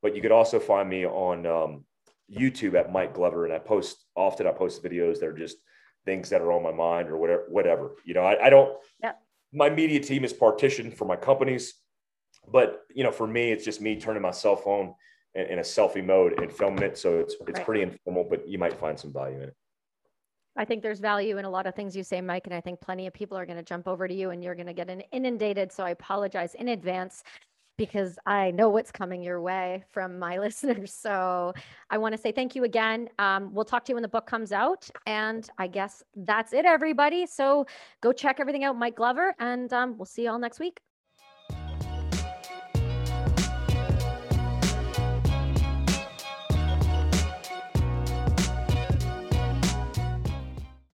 but you could also find me on um, youtube at mike glover and i post often i post videos that are just things that are on my mind or whatever whatever you know i, I don't yeah. my media team is partitioned for my companies but you know for me it's just me turning my cell phone in, in a selfie mode and filming it so it's it's right. pretty informal but you might find some value in it I think there's value in a lot of things you say, Mike, and I think plenty of people are going to jump over to you and you're going to get inundated. So I apologize in advance because I know what's coming your way from my listeners. So I want to say thank you again. Um, we'll talk to you when the book comes out. And I guess that's it, everybody. So go check everything out, Mike Glover, and um, we'll see you all next week.